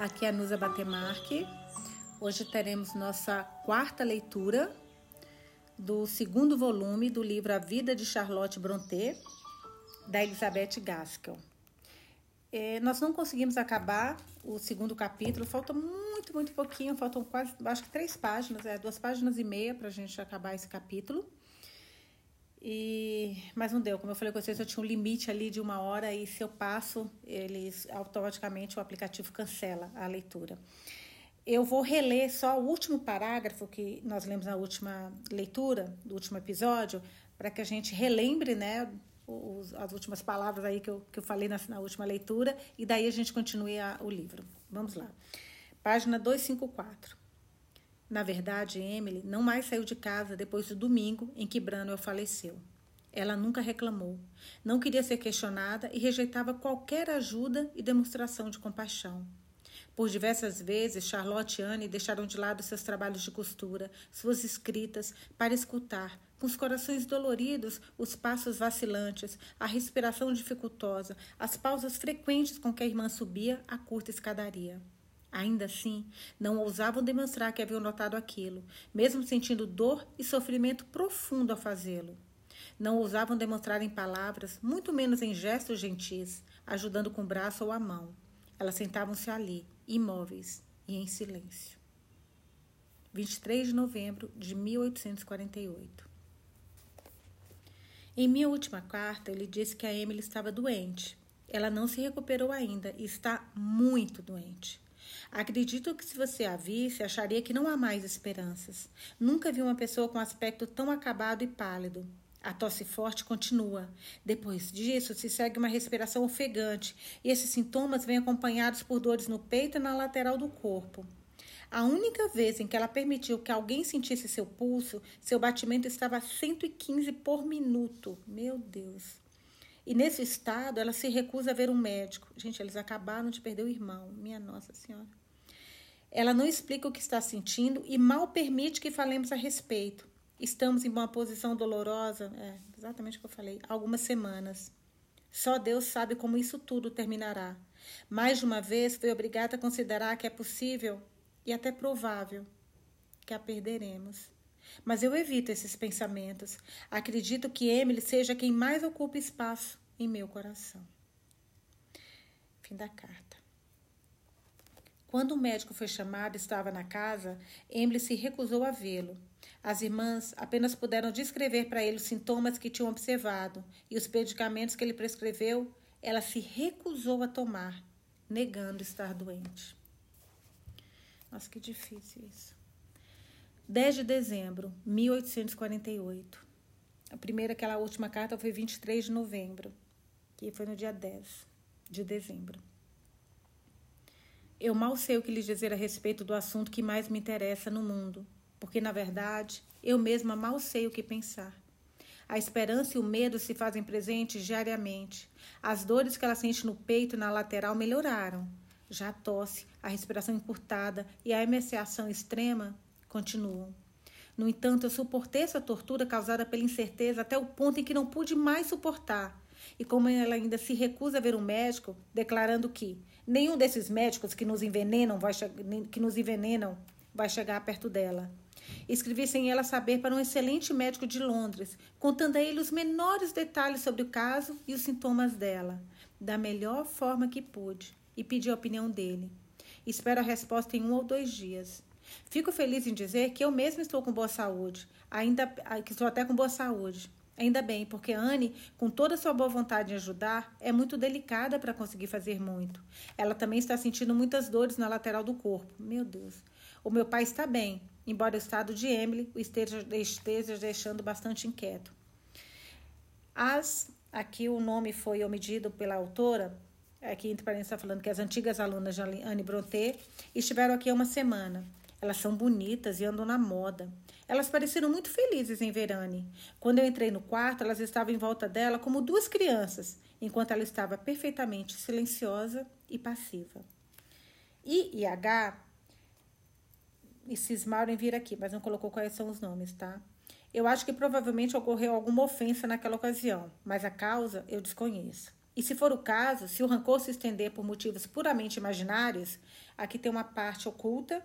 Aqui é a Nusa Batemarque. Hoje teremos nossa quarta leitura do segundo volume do livro A Vida de Charlotte Brontë, da Elizabeth Gaskell. É, nós não conseguimos acabar o segundo capítulo, falta muito, muito pouquinho, faltam quase, acho que três páginas, é, duas páginas e meia para a gente acabar esse capítulo. E, mas não deu, como eu falei com vocês, eu tinha um limite ali de uma hora e se eu passo, eles automaticamente o aplicativo cancela a leitura. Eu vou reler só o último parágrafo que nós lemos na última leitura, do último episódio, para que a gente relembre né, os, as últimas palavras aí que eu, que eu falei na, na última leitura, e daí a gente continue a, o livro. Vamos lá. Página 254. Na verdade, Emily não mais saiu de casa depois do domingo em que Branwell faleceu. Ela nunca reclamou, não queria ser questionada e rejeitava qualquer ajuda e demonstração de compaixão. Por diversas vezes, Charlotte e Anne deixaram de lado seus trabalhos de costura, suas escritas, para escutar, com os corações doloridos, os passos vacilantes, a respiração dificultosa, as pausas frequentes com que a irmã subia a curta escadaria. Ainda assim, não ousavam demonstrar que haviam notado aquilo, mesmo sentindo dor e sofrimento profundo ao fazê-lo. Não ousavam demonstrar em palavras, muito menos em gestos gentis, ajudando com o braço ou a mão. Elas sentavam-se ali, imóveis e em silêncio. 23 de novembro de 1848. Em minha última carta, ele disse que a Emily estava doente. Ela não se recuperou ainda e está muito doente. Acredito que se você a visse, acharia que não há mais esperanças. Nunca vi uma pessoa com aspecto tão acabado e pálido. A tosse forte continua. Depois disso, se segue uma respiração ofegante, e esses sintomas vêm acompanhados por dores no peito e na lateral do corpo. A única vez em que ela permitiu que alguém sentisse seu pulso, seu batimento estava a 115 por minuto. Meu Deus. E nesse estado, ela se recusa a ver um médico. Gente, eles acabaram de perder o irmão. Minha Nossa Senhora. Ela não explica o que está sentindo e mal permite que falemos a respeito. Estamos em uma posição dolorosa, é exatamente o que eu falei, algumas semanas. Só Deus sabe como isso tudo terminará. Mais de uma vez fui obrigada a considerar que é possível e até provável que a perderemos. Mas eu evito esses pensamentos. Acredito que Emily seja quem mais ocupa espaço em meu coração. Fim da carta. Quando o médico foi chamado e estava na casa, Emily se recusou a vê-lo. As irmãs apenas puderam descrever para ele os sintomas que tinham observado e os medicamentos que ele prescreveu, ela se recusou a tomar, negando estar doente. Nossa, que difícil isso. 10 de dezembro, 1848. A primeira, aquela última carta, foi 23 de novembro, que foi no dia 10 de dezembro. Eu mal sei o que lhes dizer a respeito do assunto que mais me interessa no mundo, porque, na verdade, eu mesma mal sei o que pensar. A esperança e o medo se fazem presentes diariamente. As dores que ela sente no peito e na lateral melhoraram. Já a tosse, a respiração encurtada e a emaciação extrema continuam. No entanto, eu suportei essa tortura causada pela incerteza até o ponto em que não pude mais suportar. E como ela ainda se recusa a ver um médico, declarando que nenhum desses médicos que nos envenenam vai, que nos envenenam vai chegar perto dela. Escrevi sem ela saber para um excelente médico de Londres, contando a ele os menores detalhes sobre o caso e os sintomas dela, da melhor forma que pude, e pedi a opinião dele. Espero a resposta em um ou dois dias. Fico feliz em dizer que eu mesma estou com boa saúde, ainda que estou até com boa saúde. Ainda bem, porque Anne, com toda a sua boa vontade em ajudar, é muito delicada para conseguir fazer muito. Ela também está sentindo muitas dores na lateral do corpo. Meu Deus. O meu pai está bem, embora o estado de Emily o esteja, esteja deixando bastante inquieto. As, aqui o nome foi omitido pela autora, aqui entre parênteses está falando que as antigas alunas de Anne Brontë estiveram aqui há uma semana. Elas são bonitas e andam na moda. Elas pareceram muito felizes em ver Anne. Quando eu entrei no quarto, elas estavam em volta dela como duas crianças, enquanto ela estava perfeitamente silenciosa e passiva. I e H e cismaram em vir aqui, mas não colocou quais são os nomes, tá? Eu acho que provavelmente ocorreu alguma ofensa naquela ocasião, mas a causa eu desconheço. E se for o caso, se o rancor se estender por motivos puramente imaginários, aqui tem uma parte oculta,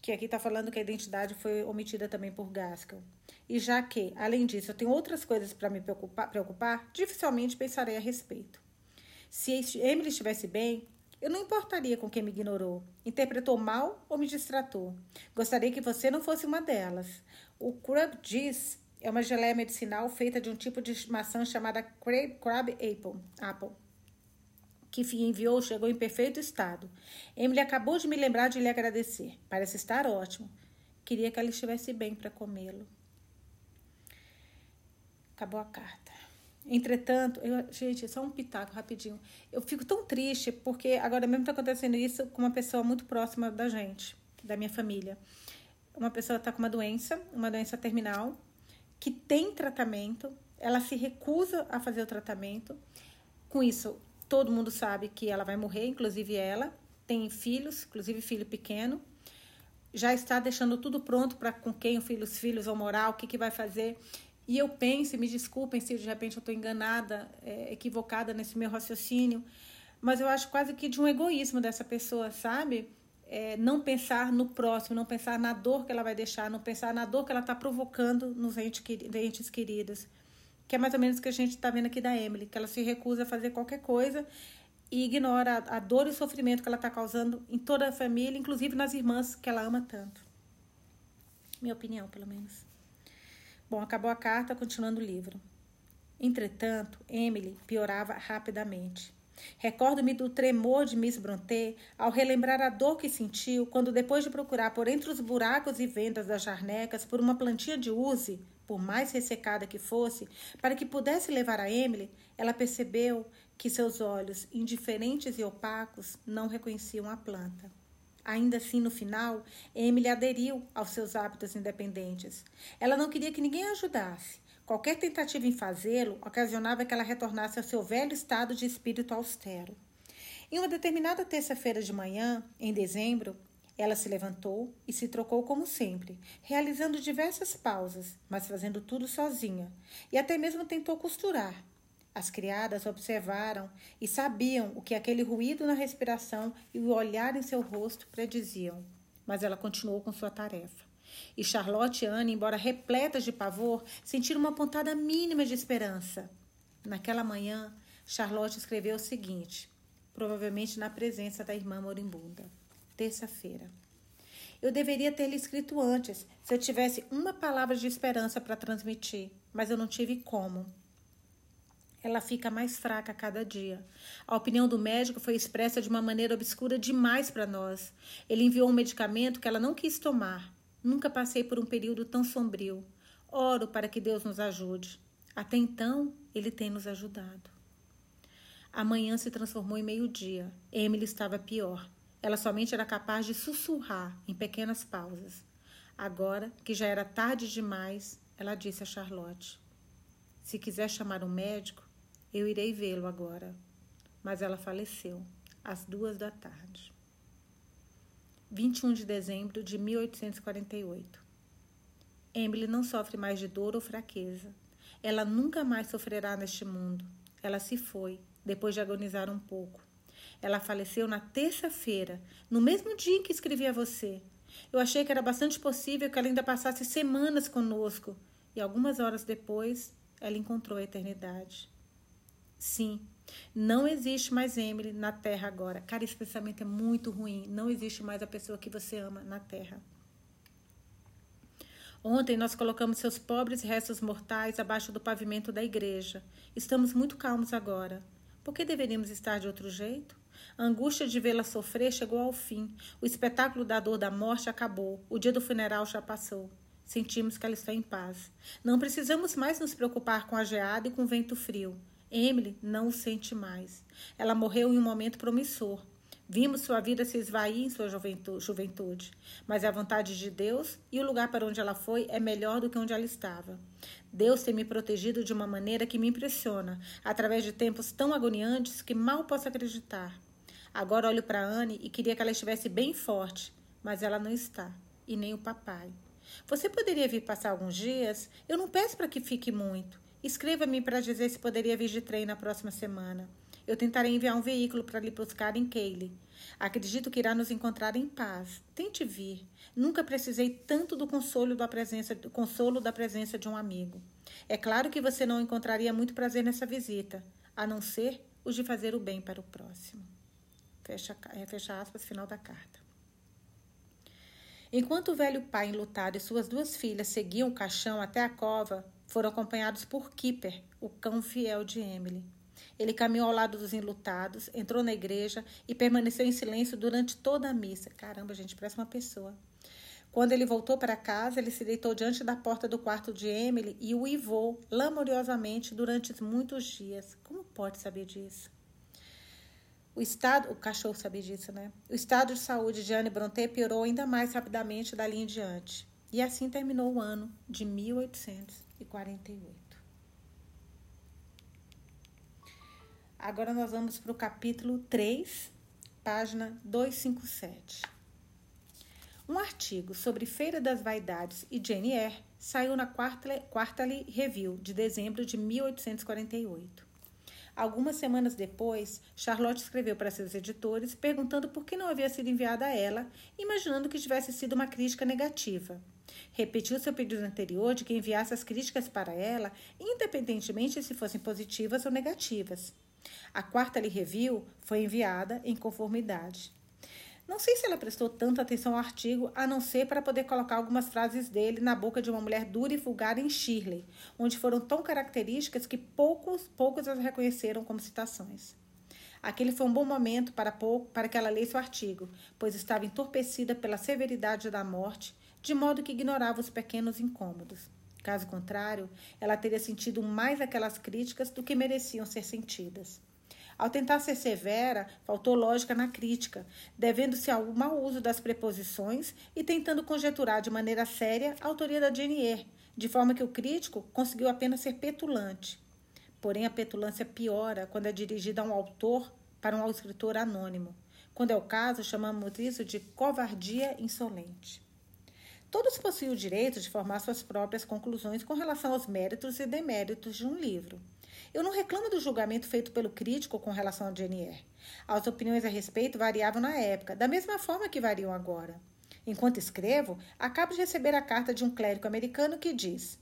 que aqui está falando que a identidade foi omitida também por Gaskell. E já que, além disso, eu tenho outras coisas para me preocupar, preocupar, dificilmente pensarei a respeito. Se Emily estivesse bem, eu não importaria com quem me ignorou, interpretou mal ou me distratou. Gostaria que você não fosse uma delas. O Crab diz é uma geleia medicinal feita de um tipo de maçã chamada Crab, crab apple, apple, que enviou chegou em perfeito estado. Emily acabou de me lembrar de lhe agradecer. Parece estar ótimo. Queria que ela estivesse bem para comê-lo. Acabou a carta. Entretanto, eu, gente, só um pitaco rapidinho. Eu fico tão triste porque agora mesmo está acontecendo isso com uma pessoa muito próxima da gente, da minha família. Uma pessoa está com uma doença, uma doença terminal, que tem tratamento, ela se recusa a fazer o tratamento. Com isso, todo mundo sabe que ela vai morrer, inclusive ela. Tem filhos, inclusive filho pequeno. Já está deixando tudo pronto para com quem os filhos, vão morar, o que, que vai fazer. E eu penso, me desculpem se de repente eu estou enganada, é, equivocada nesse meu raciocínio, mas eu acho quase que de um egoísmo dessa pessoa, sabe? É, não pensar no próximo, não pensar na dor que ela vai deixar, não pensar na dor que ela está provocando nos entes queridos. Que é mais ou menos o que a gente está vendo aqui da Emily, que ela se recusa a fazer qualquer coisa e ignora a, a dor e o sofrimento que ela está causando em toda a família, inclusive nas irmãs que ela ama tanto. Minha opinião, pelo menos. Bom, acabou a carta, continuando o livro. Entretanto, Emily piorava rapidamente. Recordo-me do tremor de Miss Brontë ao relembrar a dor que sentiu quando, depois de procurar por entre os buracos e vendas das jarnecas por uma plantinha de uze, por mais ressecada que fosse, para que pudesse levar a Emily, ela percebeu que seus olhos, indiferentes e opacos, não reconheciam a planta. Ainda assim, no final, Emily aderiu aos seus hábitos independentes. Ela não queria que ninguém a ajudasse. Qualquer tentativa em fazê-lo ocasionava que ela retornasse ao seu velho estado de espírito austero. Em uma determinada terça-feira de manhã, em dezembro, ela se levantou e se trocou como sempre, realizando diversas pausas, mas fazendo tudo sozinha, e até mesmo tentou costurar, as criadas observaram e sabiam o que aquele ruído na respiração e o olhar em seu rosto prediziam, mas ela continuou com sua tarefa. E Charlotte e Anne, embora repletas de pavor, sentiram uma pontada mínima de esperança. Naquela manhã, Charlotte escreveu o seguinte, provavelmente na presença da irmã moribunda. Terça-feira. Eu deveria ter lhe escrito antes, se eu tivesse uma palavra de esperança para transmitir, mas eu não tive como ela fica mais fraca a cada dia. A opinião do médico foi expressa de uma maneira obscura demais para nós. Ele enviou um medicamento que ela não quis tomar. Nunca passei por um período tão sombrio. Oro para que Deus nos ajude. Até então, ele tem nos ajudado. A manhã se transformou em meio-dia. Emily estava pior. Ela somente era capaz de sussurrar em pequenas pausas. Agora, que já era tarde demais, ela disse a Charlotte: Se quiser chamar um médico, eu irei vê-lo agora. Mas ela faleceu às duas da tarde. 21 de dezembro de 1848. Emily não sofre mais de dor ou fraqueza. Ela nunca mais sofrerá neste mundo. Ela se foi, depois de agonizar um pouco. Ela faleceu na terça-feira, no mesmo dia em que escrevi a você. Eu achei que era bastante possível que ela ainda passasse semanas conosco, e algumas horas depois ela encontrou a eternidade. Sim, não existe mais Emily na Terra agora. Cara, esse pensamento é muito ruim. Não existe mais a pessoa que você ama na Terra. Ontem nós colocamos seus pobres restos mortais abaixo do pavimento da igreja. Estamos muito calmos agora. Por que deveríamos estar de outro jeito? A angústia de vê-la sofrer chegou ao fim. O espetáculo da dor da morte acabou. O dia do funeral já passou. Sentimos que ela está em paz. Não precisamos mais nos preocupar com a geada e com o vento frio. Emily não o sente mais. Ela morreu em um momento promissor. Vimos sua vida se esvair em sua juventude, mas a vontade de Deus e o lugar para onde ela foi é melhor do que onde ela estava. Deus tem me protegido de uma maneira que me impressiona, através de tempos tão agoniantes que mal posso acreditar. Agora olho para Anne e queria que ela estivesse bem forte, mas ela não está, e nem o papai. Você poderia vir passar alguns dias? Eu não peço para que fique muito. Escreva-me para dizer se poderia vir de trem na próxima semana. Eu tentarei enviar um veículo para lhe buscar em Keighley. Acredito que irá nos encontrar em paz. Tente vir. Nunca precisei tanto do consolo da presença, do consolo da presença de um amigo. É claro que você não encontraria muito prazer nessa visita, a não ser os de fazer o bem para o próximo. Fecha, é, fecha aspas, final da carta. Enquanto o velho pai enlutado e suas duas filhas seguiam o caixão até a cova, foram acompanhados por Kipper, o cão fiel de Emily. Ele caminhou ao lado dos enlutados, entrou na igreja e permaneceu em silêncio durante toda a missa. Caramba, gente, parece uma pessoa. Quando ele voltou para casa, ele se deitou diante da porta do quarto de Emily e uivou lamuriosamente durante muitos dias. Como pode saber disso? O estado, o cachorro sabia disso, né? O estado de saúde de Anne Brontë piorou ainda mais rapidamente dali em diante. E assim terminou o ano de 1848. Agora nós vamos para o capítulo 3, página 257. Um artigo sobre Feira das Vaidades e Jane Eyre saiu na Quarterly Review de dezembro de 1848. Algumas semanas depois, Charlotte escreveu para seus editores perguntando por que não havia sido enviada a ela, imaginando que tivesse sido uma crítica negativa. Repetiu seu pedido anterior de que enviasse as críticas para ela, independentemente se fossem positivas ou negativas. A Quarterly Review foi enviada em conformidade. Não sei se ela prestou tanta atenção ao artigo, a não ser para poder colocar algumas frases dele na boca de uma mulher dura e vulgar em Shirley, onde foram tão características que poucos, poucos as reconheceram como citações. Aquele foi um bom momento para, pouco, para que ela lesse o artigo, pois estava entorpecida pela severidade da morte, de modo que ignorava os pequenos incômodos. Caso contrário, ela teria sentido mais aquelas críticas do que mereciam ser sentidas. Ao tentar ser severa, faltou lógica na crítica, devendo-se ao mau uso das preposições e tentando conjeturar de maneira séria a autoria da Jane Eyre, de forma que o crítico conseguiu apenas ser petulante. Porém, a petulância piora quando é dirigida a um autor para um escritor anônimo. Quando é o caso, chamamos isso de covardia insolente. Todos possuem o direito de formar suas próprias conclusões com relação aos méritos e deméritos de um livro. Eu não reclamo do julgamento feito pelo crítico com relação a Jane Eyre. As opiniões a respeito variavam na época, da mesma forma que variam agora. Enquanto escrevo, acabo de receber a carta de um clérigo americano que diz: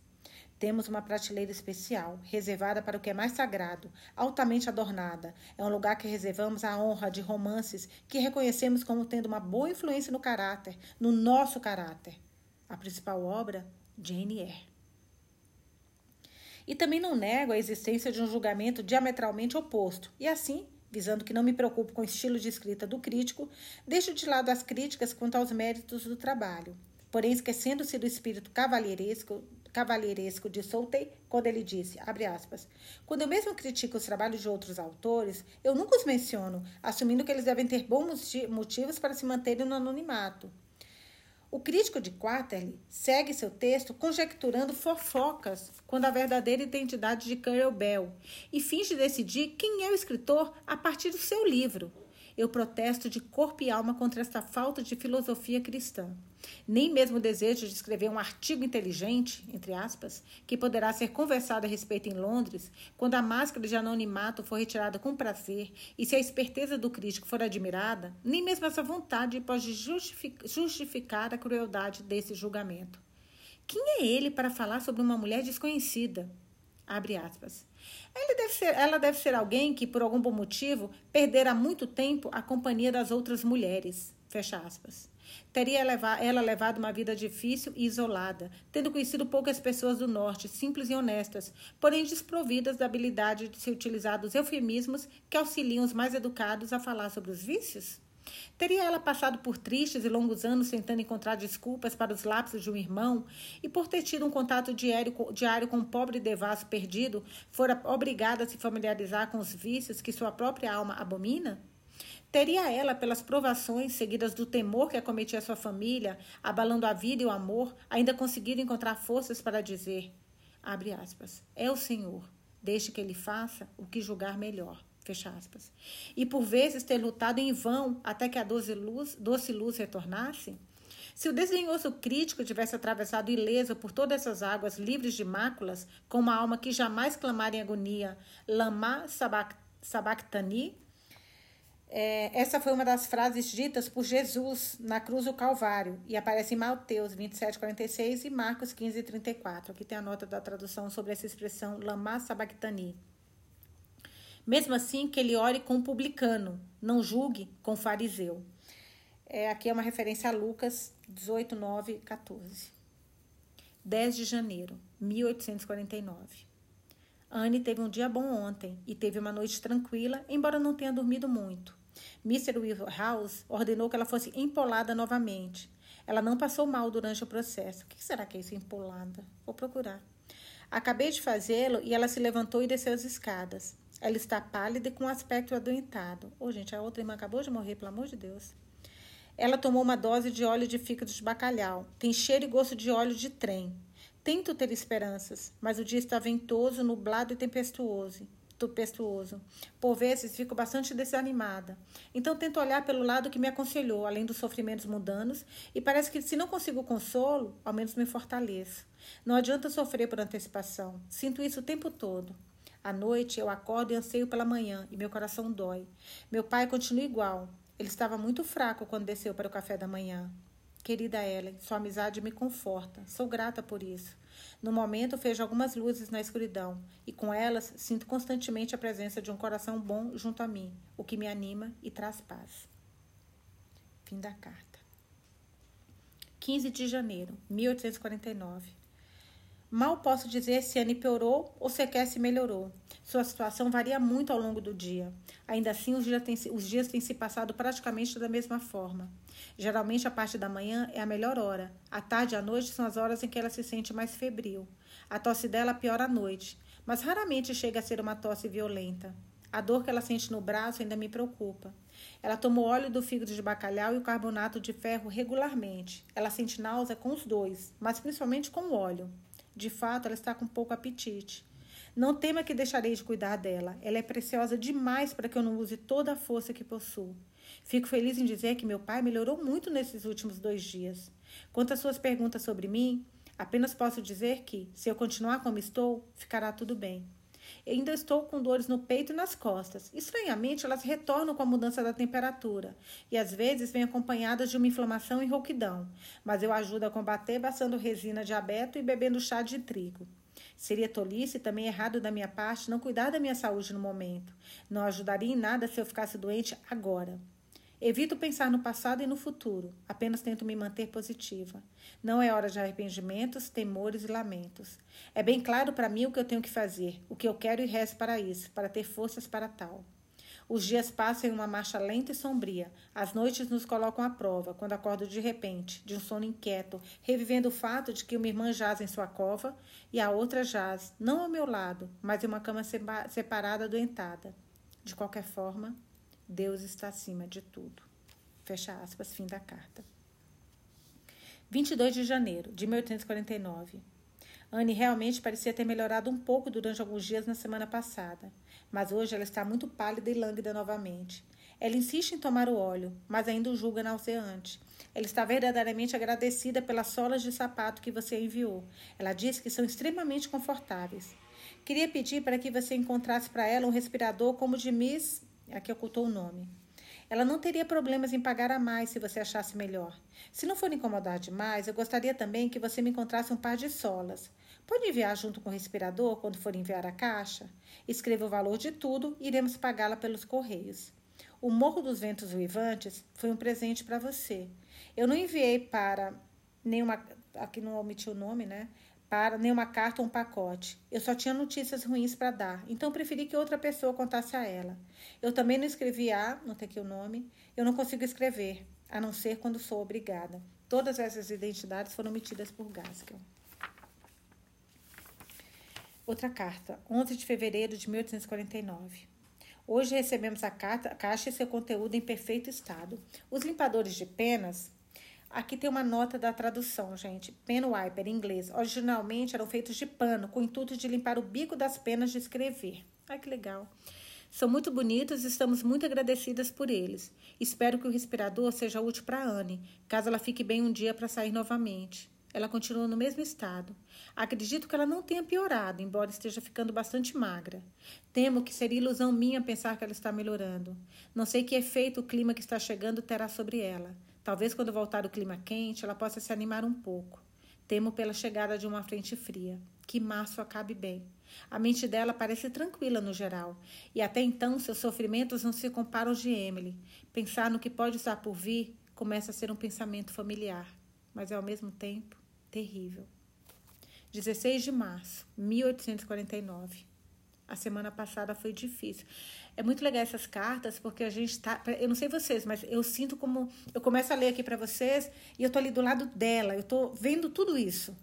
temos uma prateleira especial, reservada para o que é mais sagrado, altamente adornada. É um lugar que reservamos à honra de romances que reconhecemos como tendo uma boa influência no caráter, no nosso caráter. A principal obra, Jane Eyre. E também não nego a existência de um julgamento diametralmente oposto, e assim, visando que não me preocupo com o estilo de escrita do crítico, deixo de lado as críticas quanto aos méritos do trabalho. Porém, esquecendo-se do espírito cavalheiresco, cavalheiresco de Soltei, quando ele disse, abre aspas, quando eu mesmo critico os trabalhos de outros autores, eu nunca os menciono, assumindo que eles devem ter bons motivos para se manterem no anonimato. O crítico de Quaterly segue seu texto conjecturando fofocas quando a verdadeira identidade de Curl Bell e finge decidir quem é o escritor a partir do seu livro. Eu protesto de corpo e alma contra esta falta de filosofia cristã. Nem mesmo o desejo de escrever um artigo inteligente, entre aspas, que poderá ser conversado a respeito em Londres, quando a máscara de anonimato for retirada com prazer e se a esperteza do crítico for admirada, nem mesmo essa vontade pode justificar a crueldade desse julgamento. Quem é ele para falar sobre uma mulher desconhecida? Abre aspas. Deve ser, ela deve ser alguém que, por algum bom motivo, perdera muito tempo a companhia das outras mulheres. Fecha aspas. Teria ela levado uma vida difícil e isolada, tendo conhecido poucas pessoas do norte, simples e honestas, porém desprovidas da habilidade de se utilizar dos eufemismos que auxiliam os mais educados a falar sobre os vícios? Teria ela passado por tristes e longos anos tentando encontrar desculpas para os lapsos de um irmão e por ter tido um contato diário, com um pobre devasso perdido, fora obrigada a se familiarizar com os vícios que sua própria alma abomina? Teria ela, pelas provações seguidas do temor que acometia sua família, abalando a vida e o amor, ainda conseguido encontrar forças para dizer, abre aspas, é o Senhor, deixe que ele faça o que julgar melhor. Fecha aspas. E por vezes ter lutado em vão até que a doce luz, doce luz retornasse? Se o desdenhoso crítico tivesse atravessado ileso por todas essas águas livres de máculas, com uma alma que jamais clamara em agonia, lama sabachthani, é, essa foi uma das frases ditas por Jesus na cruz do Calvário e aparece em Mateus 27, 46 e Marcos 15, 34. Aqui tem a nota da tradução sobre essa expressão lama sabachthani. Mesmo assim, que ele ore com o publicano, não julgue com fariseu. É, aqui é uma referência a Lucas 18, 9, 14. 10 de janeiro, 1849. Anne teve um dia bom ontem e teve uma noite tranquila, embora não tenha dormido muito. Mr. Wilhouse ordenou que ela fosse empolada novamente. Ela não passou mal durante o processo. O que será que é isso, empolada? Vou procurar. Acabei de fazê-lo e ela se levantou e desceu as escadas. Ela está pálida e com aspecto adoentado. Ô, oh, gente, a outra irmã acabou de morrer, pelo amor de Deus. Ela tomou uma dose de óleo de fígado de bacalhau. Tem cheiro e gosto de óleo de trem. Tento ter esperanças, mas o dia está ventoso, nublado e tempestuoso. Tempestuoso. Por vezes fico bastante desanimada. Então tento olhar pelo lado que me aconselhou, além dos sofrimentos mundanos, e parece que se não consigo consolo, ao menos me fortaleço. Não adianta sofrer por antecipação. Sinto isso o tempo todo. À noite eu acordo e anseio pela manhã, e meu coração dói. Meu pai continua igual. Ele estava muito fraco quando desceu para o café da manhã. Querida Ellen, sua amizade me conforta. Sou grata por isso. No momento, vejo algumas luzes na escuridão e com elas sinto constantemente a presença de um coração bom junto a mim, o que me anima e traz paz. Fim da carta. 15 de janeiro, 1849. Mal posso dizer se Anne piorou ou sequer se melhorou. Sua situação varia muito ao longo do dia. Ainda assim, os dias, têm, os dias têm se passado praticamente da mesma forma. Geralmente, a parte da manhã é a melhor hora. A tarde e a noite são as horas em que ela se sente mais febril. A tosse dela piora à noite, mas raramente chega a ser uma tosse violenta. A dor que ela sente no braço ainda me preocupa. Ela toma o óleo do fígado de bacalhau e o carbonato de ferro regularmente. Ela sente náusea com os dois, mas principalmente com o óleo. De fato, ela está com pouco apetite. Não tema que deixarei de cuidar dela. Ela é preciosa demais para que eu não use toda a força que possuo. Fico feliz em dizer que meu pai melhorou muito nesses últimos dois dias. Quanto às suas perguntas sobre mim, apenas posso dizer que, se eu continuar como estou, ficará tudo bem. Ainda estou com dores no peito e nas costas. Estranhamente, elas retornam com a mudança da temperatura e às vezes vêm acompanhadas de uma inflamação e rouquidão, mas eu ajudo a combater passando resina de abeto e bebendo chá de trigo. Seria tolice e também errado da minha parte não cuidar da minha saúde no momento. Não ajudaria em nada se eu ficasse doente agora. Evito pensar no passado e no futuro, apenas tento me manter positiva. Não é hora de arrependimentos, temores e lamentos. É bem claro para mim o que eu tenho que fazer, o que eu quero e rezo para isso, para ter forças para tal. Os dias passam em uma marcha lenta e sombria. As noites nos colocam à prova, quando acordo de repente, de um sono inquieto, revivendo o fato de que uma irmã jaz em sua cova e a outra jaz, não ao meu lado, mas em uma cama separada, adoentada. De qualquer forma, Deus está acima de tudo. Fecha aspas, fim da carta. 22 de janeiro de 1849. Anne realmente parecia ter melhorado um pouco durante alguns dias na semana passada, mas hoje ela está muito pálida e lânguida novamente. Ela insiste em tomar o óleo, mas ainda o julga nauseante. Ela está verdadeiramente agradecida pelas solas de sapato que você enviou. Ela diz que são extremamente confortáveis. Queria pedir para que você encontrasse para ela um respirador como o de Miss Aqui ocultou o nome. Ela não teria problemas em pagar a mais se você achasse melhor. Se não for incomodar demais, eu gostaria também que você me encontrasse um par de solas. Pode enviar junto com o respirador quando for enviar a caixa? Escreva o valor de tudo e iremos pagá-la pelos correios. O Morro dos Ventos Uivantes foi um presente para você. Eu não enviei para nenhuma. Aqui não omiti o nome, né? Para nenhuma carta ou um pacote. Eu só tinha notícias ruins para dar, então preferi que outra pessoa contasse a ela. Eu também não escrevi A, não tem aqui o nome, eu não consigo escrever, a não ser quando sou obrigada. Todas essas identidades foram omitidas por Gaskell. Outra carta, 11 de fevereiro de 1849. Hoje recebemos a, carta, a caixa e seu conteúdo em perfeito estado. Os limpadores de penas Aqui tem uma nota da tradução, gente. Pen wiper, em inglês. Originalmente eram feitos de pano, com o intuito de limpar o bico das penas de escrever. Ai, que legal. São muito bonitos e estamos muito agradecidas por eles. Espero que o respirador seja útil para Anne, caso ela fique bem um dia para sair novamente. Ela continua no mesmo estado. Acredito que ela não tenha piorado, embora esteja ficando bastante magra. Temo que seria ilusão minha pensar que ela está melhorando. Não sei que efeito o clima que está chegando terá sobre ela. Talvez quando voltar o clima quente, ela possa se animar um pouco. Temo pela chegada de uma frente fria. Que março acabe bem. A mente dela parece tranquila no geral, e até então seus sofrimentos não se comparam aos de Emily. Pensar no que pode estar por vir começa a ser um pensamento familiar, mas é ao mesmo tempo terrível. 16 de março, 1849. A semana passada foi difícil. É muito legal essas cartas, porque a gente tá. Eu não sei vocês, mas eu sinto como. Eu começo a ler aqui para vocês e eu tô ali do lado dela, eu tô vendo tudo isso.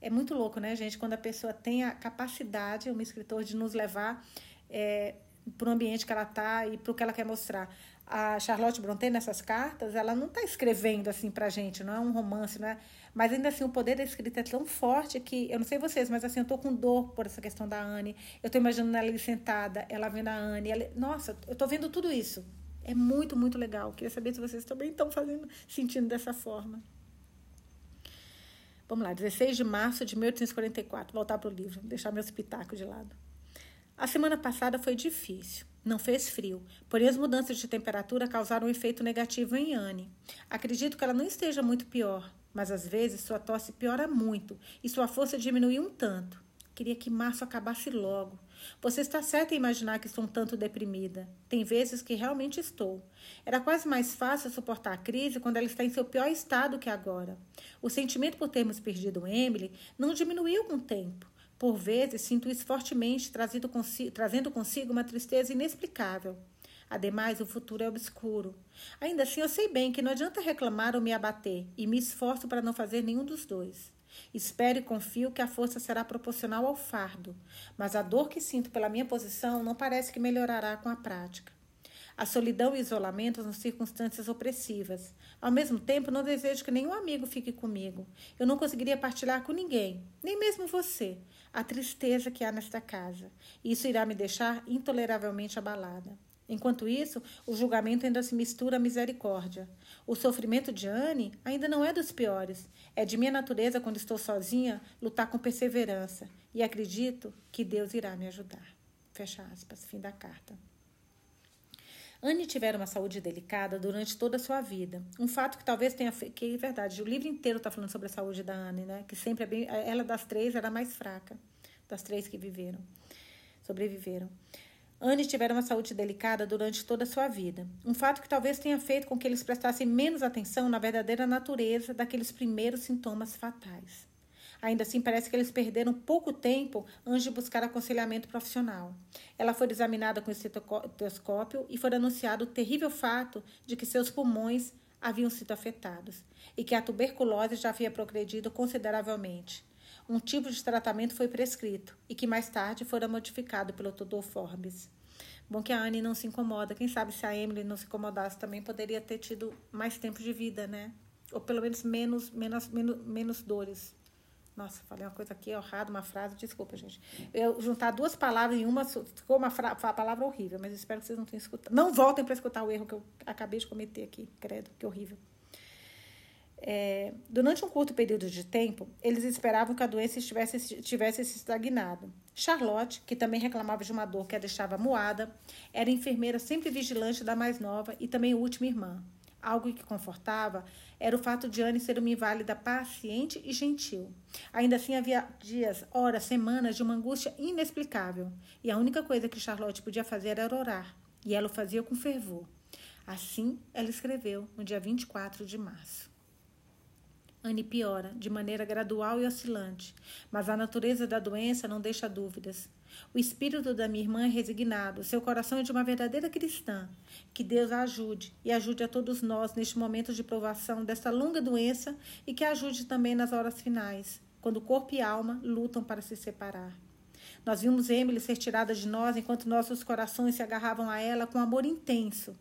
É muito louco, né, gente? Quando a pessoa tem a capacidade, um escritor, de nos levar é, para o ambiente que ela está e para o que ela quer mostrar. A Charlotte Brontë, nessas cartas, ela não está escrevendo assim para gente, não é um romance, não é mas ainda assim, o poder da escrita é tão forte que, eu não sei vocês, mas assim, eu tô com dor por essa questão da Anne. Eu tô imaginando ela ali sentada, ela vendo a Anne. Ela... Nossa, eu tô vendo tudo isso. É muito, muito legal. Queria saber se vocês também estão fazendo, sentindo dessa forma. Vamos lá, 16 de março de 1844. Voltar para o livro, deixar meu espetáculo de lado. A semana passada foi difícil. Não fez frio, porém as mudanças de temperatura causaram um efeito negativo em Anne. Acredito que ela não esteja muito pior, mas às vezes sua tosse piora muito e sua força diminui um tanto. Queria que março acabasse logo. Você está certa em imaginar que estou um tanto deprimida. Tem vezes que realmente estou. Era quase mais fácil suportar a crise quando ela está em seu pior estado que agora. O sentimento por termos perdido Emily não diminuiu com o tempo. Por vezes, sinto isso fortemente, trazendo consigo uma tristeza inexplicável. Ademais, o futuro é obscuro. Ainda assim, eu sei bem que não adianta reclamar ou me abater, e me esforço para não fazer nenhum dos dois. Espero e confio que a força será proporcional ao fardo, mas a dor que sinto pela minha posição não parece que melhorará com a prática. A solidão e isolamento são circunstâncias opressivas. Ao mesmo tempo, não desejo que nenhum amigo fique comigo. Eu não conseguiria partilhar com ninguém, nem mesmo você, a tristeza que há nesta casa. Isso irá me deixar intoleravelmente abalada. Enquanto isso, o julgamento ainda se mistura à misericórdia. O sofrimento de Anne ainda não é dos piores. É de minha natureza, quando estou sozinha, lutar com perseverança. E acredito que Deus irá me ajudar. Fecha aspas. Fim da carta. Anne tivera uma saúde delicada durante toda a sua vida. Um fato que talvez tenha. que é verdade, o livro inteiro está falando sobre a saúde da Anne, né? Que sempre é bem. Ela das três era a mais fraca, das três que viveram, sobreviveram. Anne tivera uma saúde delicada durante toda a sua vida. Um fato que talvez tenha feito com que eles prestassem menos atenção na verdadeira natureza daqueles primeiros sintomas fatais. Ainda assim, parece que eles perderam pouco tempo antes de buscar aconselhamento profissional. Ela foi examinada com estetoscópio e foi anunciado o terrível fato de que seus pulmões haviam sido afetados e que a tuberculose já havia progredido consideravelmente um tipo de tratamento foi prescrito e que mais tarde fora modificado pelo Dr. Forbes. Bom que a Anne não se incomoda. Quem sabe se a Emily não se incomodasse também poderia ter tido mais tempo de vida, né? Ou pelo menos menos, menos, menos, menos dores. Nossa, falei uma coisa aqui errada, uma frase, desculpa, gente. Eu juntar duas palavras em uma, ficou uma fra palavra horrível, mas espero que vocês não tenham escutado. Não voltem para escutar o erro que eu acabei de cometer aqui, credo, que horrível. É, durante um curto período de tempo, eles esperavam que a doença estivesse, tivesse se estagnado. Charlotte, que também reclamava de uma dor que a deixava moada, era enfermeira sempre vigilante da mais nova e também última irmã. Algo que confortava era o fato de Anne ser uma inválida paciente e gentil. Ainda assim, havia dias, horas, semanas de uma angústia inexplicável. E a única coisa que Charlotte podia fazer era orar. E ela o fazia com fervor. Assim, ela escreveu no dia 24 de março. Anne piora, de maneira gradual e oscilante, mas a natureza da doença não deixa dúvidas. O espírito da minha irmã é resignado, seu coração é de uma verdadeira cristã. Que Deus a ajude e ajude a todos nós neste momento de provação desta longa doença e que ajude também nas horas finais, quando corpo e alma lutam para se separar. Nós vimos Emily ser tirada de nós enquanto nossos corações se agarravam a ela com amor intenso.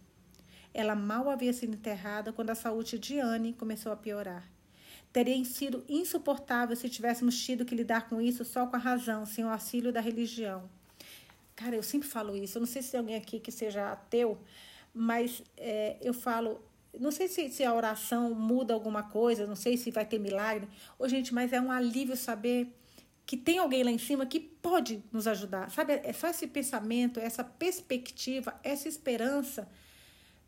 Ela mal havia sido enterrada quando a saúde de Anne começou a piorar. Teria sido insuportável se tivéssemos tido que lidar com isso só com a razão, sem o auxílio da religião. Cara, eu sempre falo isso. Eu não sei se tem alguém aqui que seja ateu, mas é, eu falo. Não sei se, se a oração muda alguma coisa, não sei se vai ter milagre. Ô, gente, mas é um alívio saber que tem alguém lá em cima que pode nos ajudar. Sabe, é só esse pensamento, essa perspectiva, essa esperança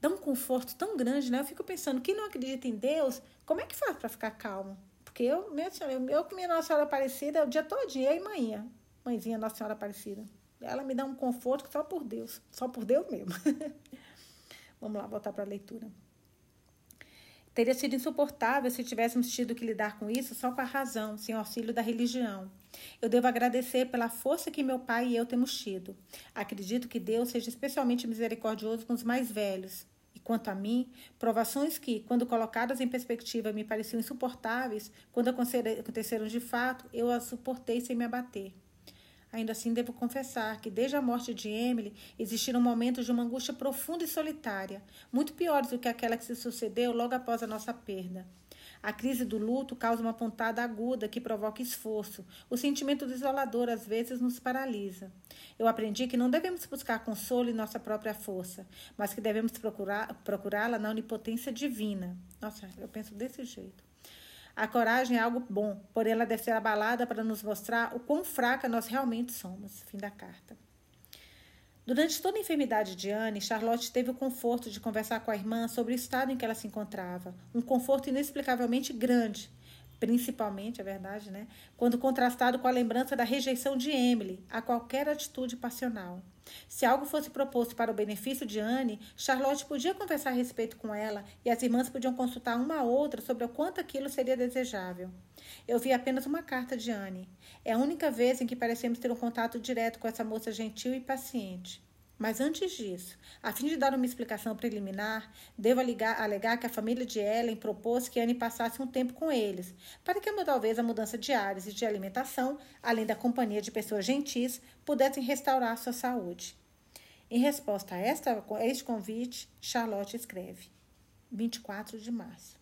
dá um conforto tão grande, né? Eu fico pensando, quem não acredita em Deus, como é que faz para ficar calmo? Porque eu, minha senhora, eu, eu com minha Nossa Senhora Aparecida, o dia todo, eu e manhã, mãezinha Nossa Senhora Aparecida. Ela me dá um conforto só por Deus, só por Deus mesmo. Vamos lá, voltar para a leitura. Teria sido insuportável se tivéssemos tido que lidar com isso só com a razão, sem auxílio da religião. Eu devo agradecer pela força que meu pai e eu temos tido. Acredito que Deus seja especialmente misericordioso com os mais velhos. E quanto a mim, provações que, quando colocadas em perspectiva, me pareciam insuportáveis, quando aconteceram de fato, eu as suportei sem me abater. Ainda assim, devo confessar que, desde a morte de Emily, existiram momentos de uma angústia profunda e solitária, muito piores do que aquela que se sucedeu logo após a nossa perda. A crise do luto causa uma pontada aguda que provoca esforço. O sentimento desolador às vezes nos paralisa. Eu aprendi que não devemos buscar consolo em nossa própria força, mas que devemos procurá-la na onipotência divina. Nossa, eu penso desse jeito. A coragem é algo bom, porém ela deve ser abalada para nos mostrar o quão fraca nós realmente somos. Fim da carta. Durante toda a enfermidade de Anne, Charlotte teve o conforto de conversar com a irmã sobre o estado em que ela se encontrava. Um conforto inexplicavelmente grande, principalmente, é verdade, né? Quando contrastado com a lembrança da rejeição de Emily a qualquer atitude passional. Se algo fosse proposto para o benefício de Anne, Charlotte podia conversar a respeito com ela e as irmãs podiam consultar uma a outra sobre o quanto aquilo seria desejável. Eu vi apenas uma carta de Anne. É a única vez em que parecemos ter um contato direto com essa moça gentil e paciente. Mas antes disso, a fim de dar uma explicação preliminar, devo alegar, alegar que a família de Ellen propôs que Anne passasse um tempo com eles, para que talvez a mudança de ares e de alimentação, além da companhia de pessoas gentis, pudessem restaurar sua saúde. Em resposta a, esta, a este convite, Charlotte escreve: 24 de março.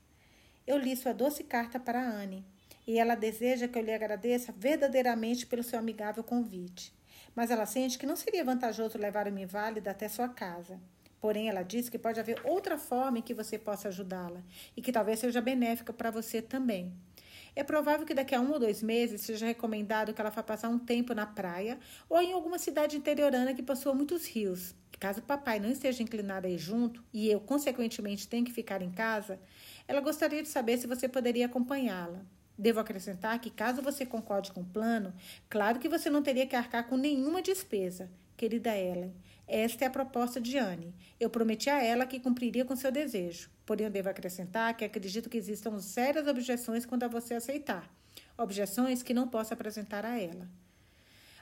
Eu li sua doce carta para Anne, e ela deseja que eu lhe agradeça verdadeiramente pelo seu amigável convite mas ela sente que não seria vantajoso levar uma inválida até sua casa. Porém, ela diz que pode haver outra forma em que você possa ajudá-la e que talvez seja benéfica para você também. É provável que daqui a um ou dois meses seja recomendado que ela vá passar um tempo na praia ou em alguma cidade interiorana que possua muitos rios. Caso o papai não esteja inclinado a ir junto e eu, consequentemente, tenha que ficar em casa, ela gostaria de saber se você poderia acompanhá-la. Devo acrescentar que, caso você concorde com o plano, claro que você não teria que arcar com nenhuma despesa. Querida Ellen, esta é a proposta de Anne. Eu prometi a ela que cumpriria com seu desejo. Porém, devo acrescentar que acredito que existam sérias objeções quando a você aceitar. Objeções que não posso apresentar a ela.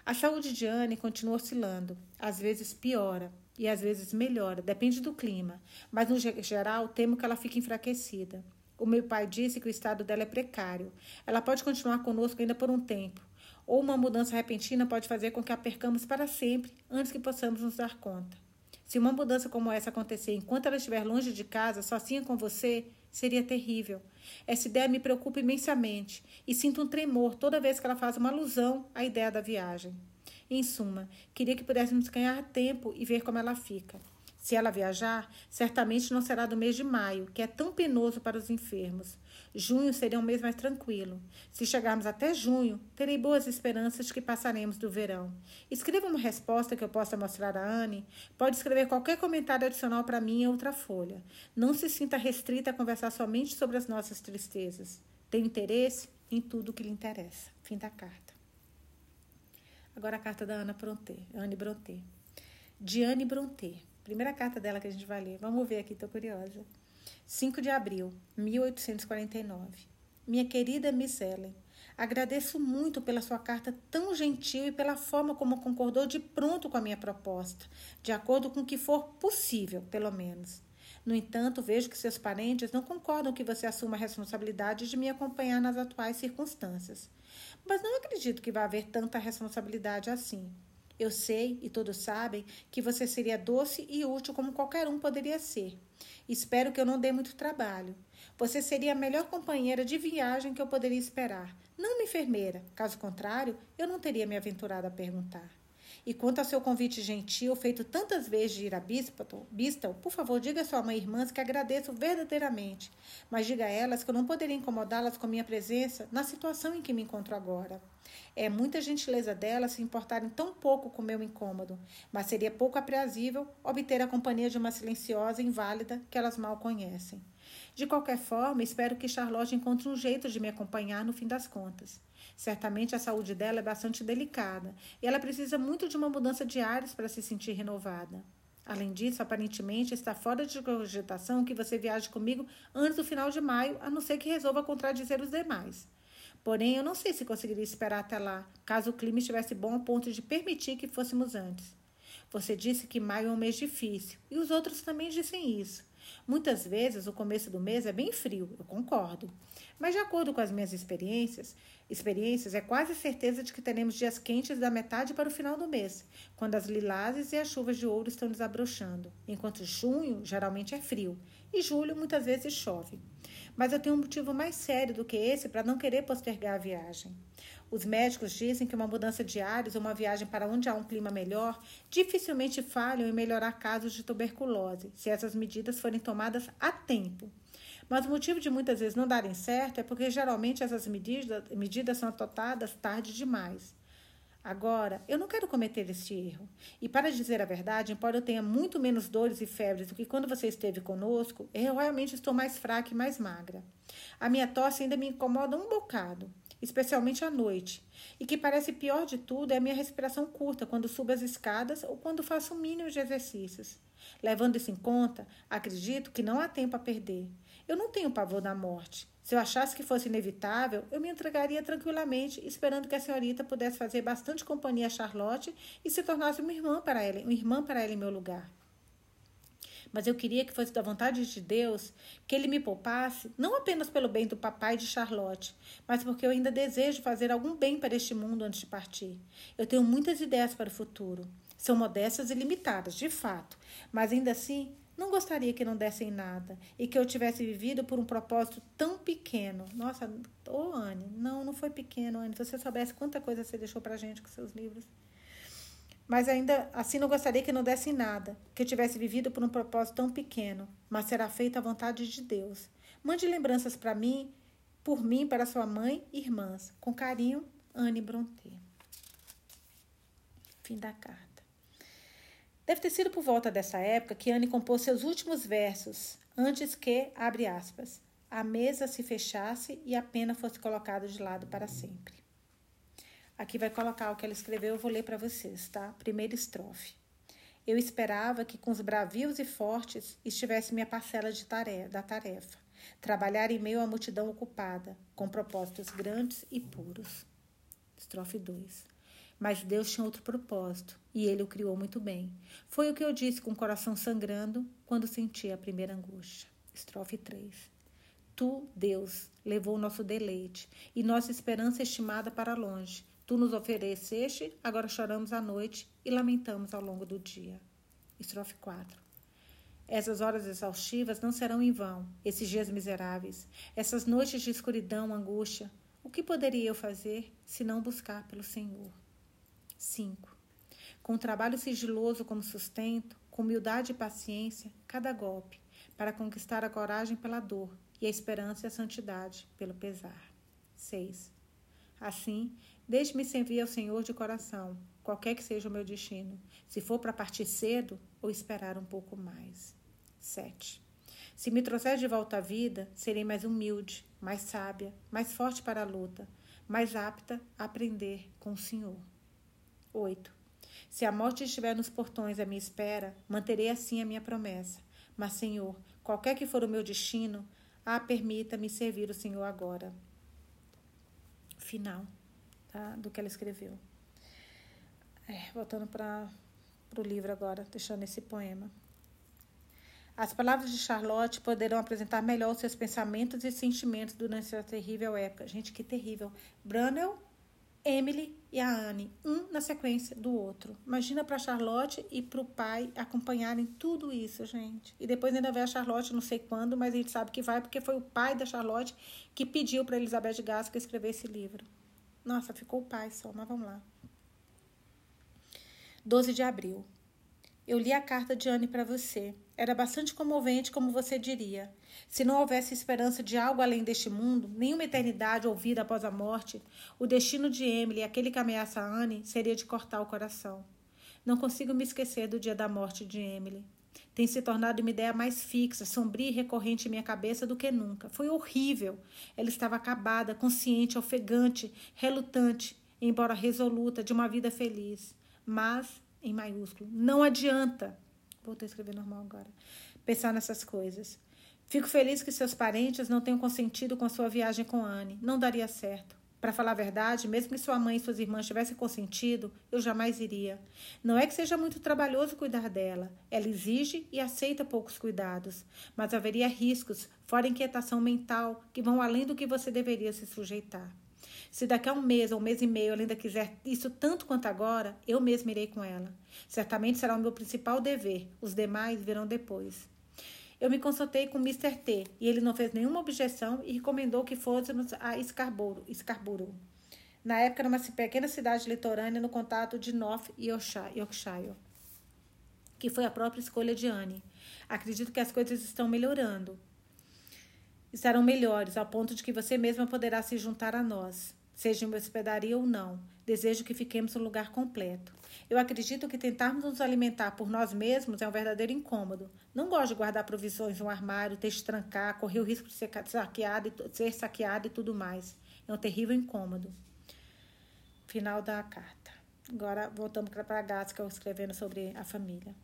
A saúde de Anne continua oscilando. Às vezes piora e às vezes melhora, depende do clima. Mas, no geral, temo que ela fique enfraquecida. O meu pai disse que o estado dela é precário. Ela pode continuar conosco ainda por um tempo. Ou uma mudança repentina pode fazer com que a percamos para sempre antes que possamos nos dar conta. Se uma mudança como essa acontecer enquanto ela estiver longe de casa, sozinha com você, seria terrível. Essa ideia me preocupa imensamente e sinto um tremor toda vez que ela faz uma alusão à ideia da viagem. Em suma, queria que pudéssemos ganhar tempo e ver como ela fica. Se ela viajar, certamente não será do mês de maio, que é tão penoso para os enfermos. Junho seria um mês mais tranquilo. Se chegarmos até junho, terei boas esperanças de que passaremos do verão. Escreva uma resposta que eu possa mostrar a Anne. Pode escrever qualquer comentário adicional para mim em outra folha. Não se sinta restrita a conversar somente sobre as nossas tristezas. Tenho interesse em tudo que lhe interessa. Fim da carta. Agora a carta da Ana Brontë. Anne Brontë. Diane Brontë. Primeira carta dela que a gente vai ler. Vamos ver aqui, tô curiosa. 5 de abril, 1849. Minha querida Miss Ellen, agradeço muito pela sua carta tão gentil e pela forma como concordou de pronto com a minha proposta, de acordo com o que for possível, pelo menos. No entanto, vejo que seus parentes não concordam que você assuma a responsabilidade de me acompanhar nas atuais circunstâncias. Mas não acredito que vá haver tanta responsabilidade assim. Eu sei, e todos sabem, que você seria doce e útil como qualquer um poderia ser. Espero que eu não dê muito trabalho. Você seria a melhor companheira de viagem que eu poderia esperar, não uma enfermeira. Caso contrário, eu não teria me aventurado a perguntar. E quanto ao seu convite gentil, feito tantas vezes de ir a Bistal, por favor, diga a sua mãe e irmãs que agradeço verdadeiramente, mas diga a elas que eu não poderia incomodá-las com minha presença na situação em que me encontro agora. É muita gentileza delas se importarem tão pouco com meu incômodo, mas seria pouco aprazível obter a companhia de uma silenciosa inválida que elas mal conhecem. De qualquer forma, espero que Charlotte encontre um jeito de me acompanhar no fim das contas. Certamente a saúde dela é bastante delicada e ela precisa muito de uma mudança de ares para se sentir renovada. Além disso, aparentemente está fora de cogitação que você viaje comigo antes do final de maio, a não ser que resolva contradizer os demais. Porém, eu não sei se conseguiria esperar até lá, caso o clima estivesse bom a ponto de permitir que fôssemos antes. Você disse que maio é um mês difícil, e os outros também dizem isso. Muitas vezes o começo do mês é bem frio, eu concordo. Mas de acordo com as minhas experiências, experiências é quase certeza de que teremos dias quentes da metade para o final do mês, quando as lilazes e as chuvas de ouro estão desabrochando, enquanto junho geralmente é frio e julho muitas vezes chove. Mas eu tenho um motivo mais sério do que esse para não querer postergar a viagem. Os médicos dizem que uma mudança de ares ou uma viagem para onde há um clima melhor dificilmente falham em melhorar casos de tuberculose, se essas medidas forem tomadas a tempo. Mas o motivo de muitas vezes não darem certo é porque geralmente essas medidas, medidas são adotadas tarde demais. Agora, eu não quero cometer este erro. E para dizer a verdade, embora eu tenha muito menos dores e febres do que quando você esteve conosco, eu realmente estou mais fraca e mais magra. A minha tosse ainda me incomoda um bocado, especialmente à noite. E que parece pior de tudo é a minha respiração curta quando subo as escadas ou quando faço o mínimo de exercícios. Levando isso em conta, acredito que não há tempo a perder. Eu não tenho pavor da morte. Se eu achasse que fosse inevitável, eu me entregaria tranquilamente, esperando que a senhorita pudesse fazer bastante companhia a Charlotte e se tornasse uma irmã para ela, uma irmã para ela em meu lugar. Mas eu queria que fosse da vontade de Deus que ele me poupasse, não apenas pelo bem do papai de Charlotte, mas porque eu ainda desejo fazer algum bem para este mundo antes de partir. Eu tenho muitas ideias para o futuro. São modestas e limitadas, de fato, mas ainda assim não gostaria que não dessem nada e que eu tivesse vivido por um propósito tão pequeno. Nossa, ô oh, Anne, não, não foi pequeno, Anne. Se você soubesse quanta coisa você deixou pra gente com seus livros. Mas ainda assim não gostaria que não dessem nada, que eu tivesse vivido por um propósito tão pequeno, mas será feita a vontade de Deus. Mande lembranças para mim, por mim, para sua mãe e irmãs. Com carinho, Anne Brontë. Fim da carta. Deve ter sido por volta dessa época que Anne compôs seus últimos versos, antes que, abre aspas, a mesa se fechasse e a pena fosse colocada de lado para sempre. Aqui vai colocar o que ela escreveu, eu vou ler para vocês, tá? Primeira estrofe. Eu esperava que com os bravios e fortes estivesse minha parcela de tarefa, da tarefa, trabalhar em meio à multidão ocupada, com propósitos grandes e puros. Estrofe 2. Mas Deus tinha outro propósito e ele o criou muito bem. Foi o que eu disse com o coração sangrando quando senti a primeira angústia. Estrofe 3. Tu, Deus, levou o nosso deleite e nossa esperança estimada para longe. Tu nos ofereceste, agora choramos à noite e lamentamos ao longo do dia. Estrofe 4. Essas horas exaustivas não serão em vão, esses dias miseráveis, essas noites de escuridão, angústia. O que poderia eu fazer se não buscar pelo Senhor? 5. Com trabalho sigiloso como sustento, com humildade e paciência, cada golpe, para conquistar a coragem pela dor e a esperança e a santidade pelo pesar. 6. Assim, deixe-me servir ao Senhor de coração, qualquer que seja o meu destino, se for para partir cedo ou esperar um pouco mais. 7. Se me trouxer de volta à vida, serei mais humilde, mais sábia, mais forte para a luta, mais apta a aprender com o Senhor. 8. Se a morte estiver nos portões à minha espera, manterei assim a minha promessa. Mas, Senhor, qualquer que for o meu destino, ah, permita-me servir o Senhor agora. Final do que ela escreveu. É, voltando para o livro agora, deixando esse poema. As palavras de Charlotte poderão apresentar melhor os seus pensamentos e sentimentos durante essa terrível época. Gente, que terrível. Brunel Emily e a Anne, um na sequência do outro. Imagina para Charlotte e para o pai acompanharem tudo isso, gente. E depois ainda vai a Charlotte, não sei quando, mas a gente sabe que vai porque foi o pai da Charlotte que pediu para Elizabeth Gaskell escrever esse livro. Nossa, ficou o pai só, mas vamos lá. 12 de abril. Eu li a carta de Anne para você. Era bastante comovente, como você diria. Se não houvesse esperança de algo além deste mundo, nenhuma eternidade ou vida após a morte, o destino de Emily, aquele que ameaça Anne, seria de cortar o coração. Não consigo me esquecer do dia da morte de Emily. Tem se tornado uma ideia mais fixa, sombria e recorrente em minha cabeça do que nunca. Foi horrível. Ela estava acabada, consciente, ofegante, relutante, embora resoluta, de uma vida feliz. Mas em maiúsculo. Não adianta. Vou a escrever normal agora. Pensar nessas coisas. Fico feliz que seus parentes não tenham consentido com a sua viagem com Anne. Não daria certo. Para falar a verdade, mesmo que sua mãe e suas irmãs tivessem consentido, eu jamais iria. Não é que seja muito trabalhoso cuidar dela. Ela exige e aceita poucos cuidados. Mas haveria riscos, fora inquietação mental, que vão além do que você deveria se sujeitar. Se daqui a um mês ou um mês e meio ela ainda quiser isso tanto quanto agora, eu mesma irei com ela. Certamente será o meu principal dever, os demais virão depois. Eu me consultei com Mr. T e ele não fez nenhuma objeção e recomendou que fôssemos a Scarborough. Scarborough. Na época, numa pequena cidade litorânea no contato de North Yorkshire, que foi a própria escolha de Anne. Acredito que as coisas estão melhorando. Estarão melhores, ao ponto de que você mesma poderá se juntar a nós seja em uma hospedaria ou não. Desejo que fiquemos no lugar completo. Eu acredito que tentarmos nos alimentar por nós mesmos é um verdadeiro incômodo. Não gosto de guardar provisões no armário, ter de trancar, correr o risco de ser saqueado, ser saqueado e tudo mais. É um terrível incômodo. Final da carta. Agora voltamos para a Gaskell escrevendo sobre a família.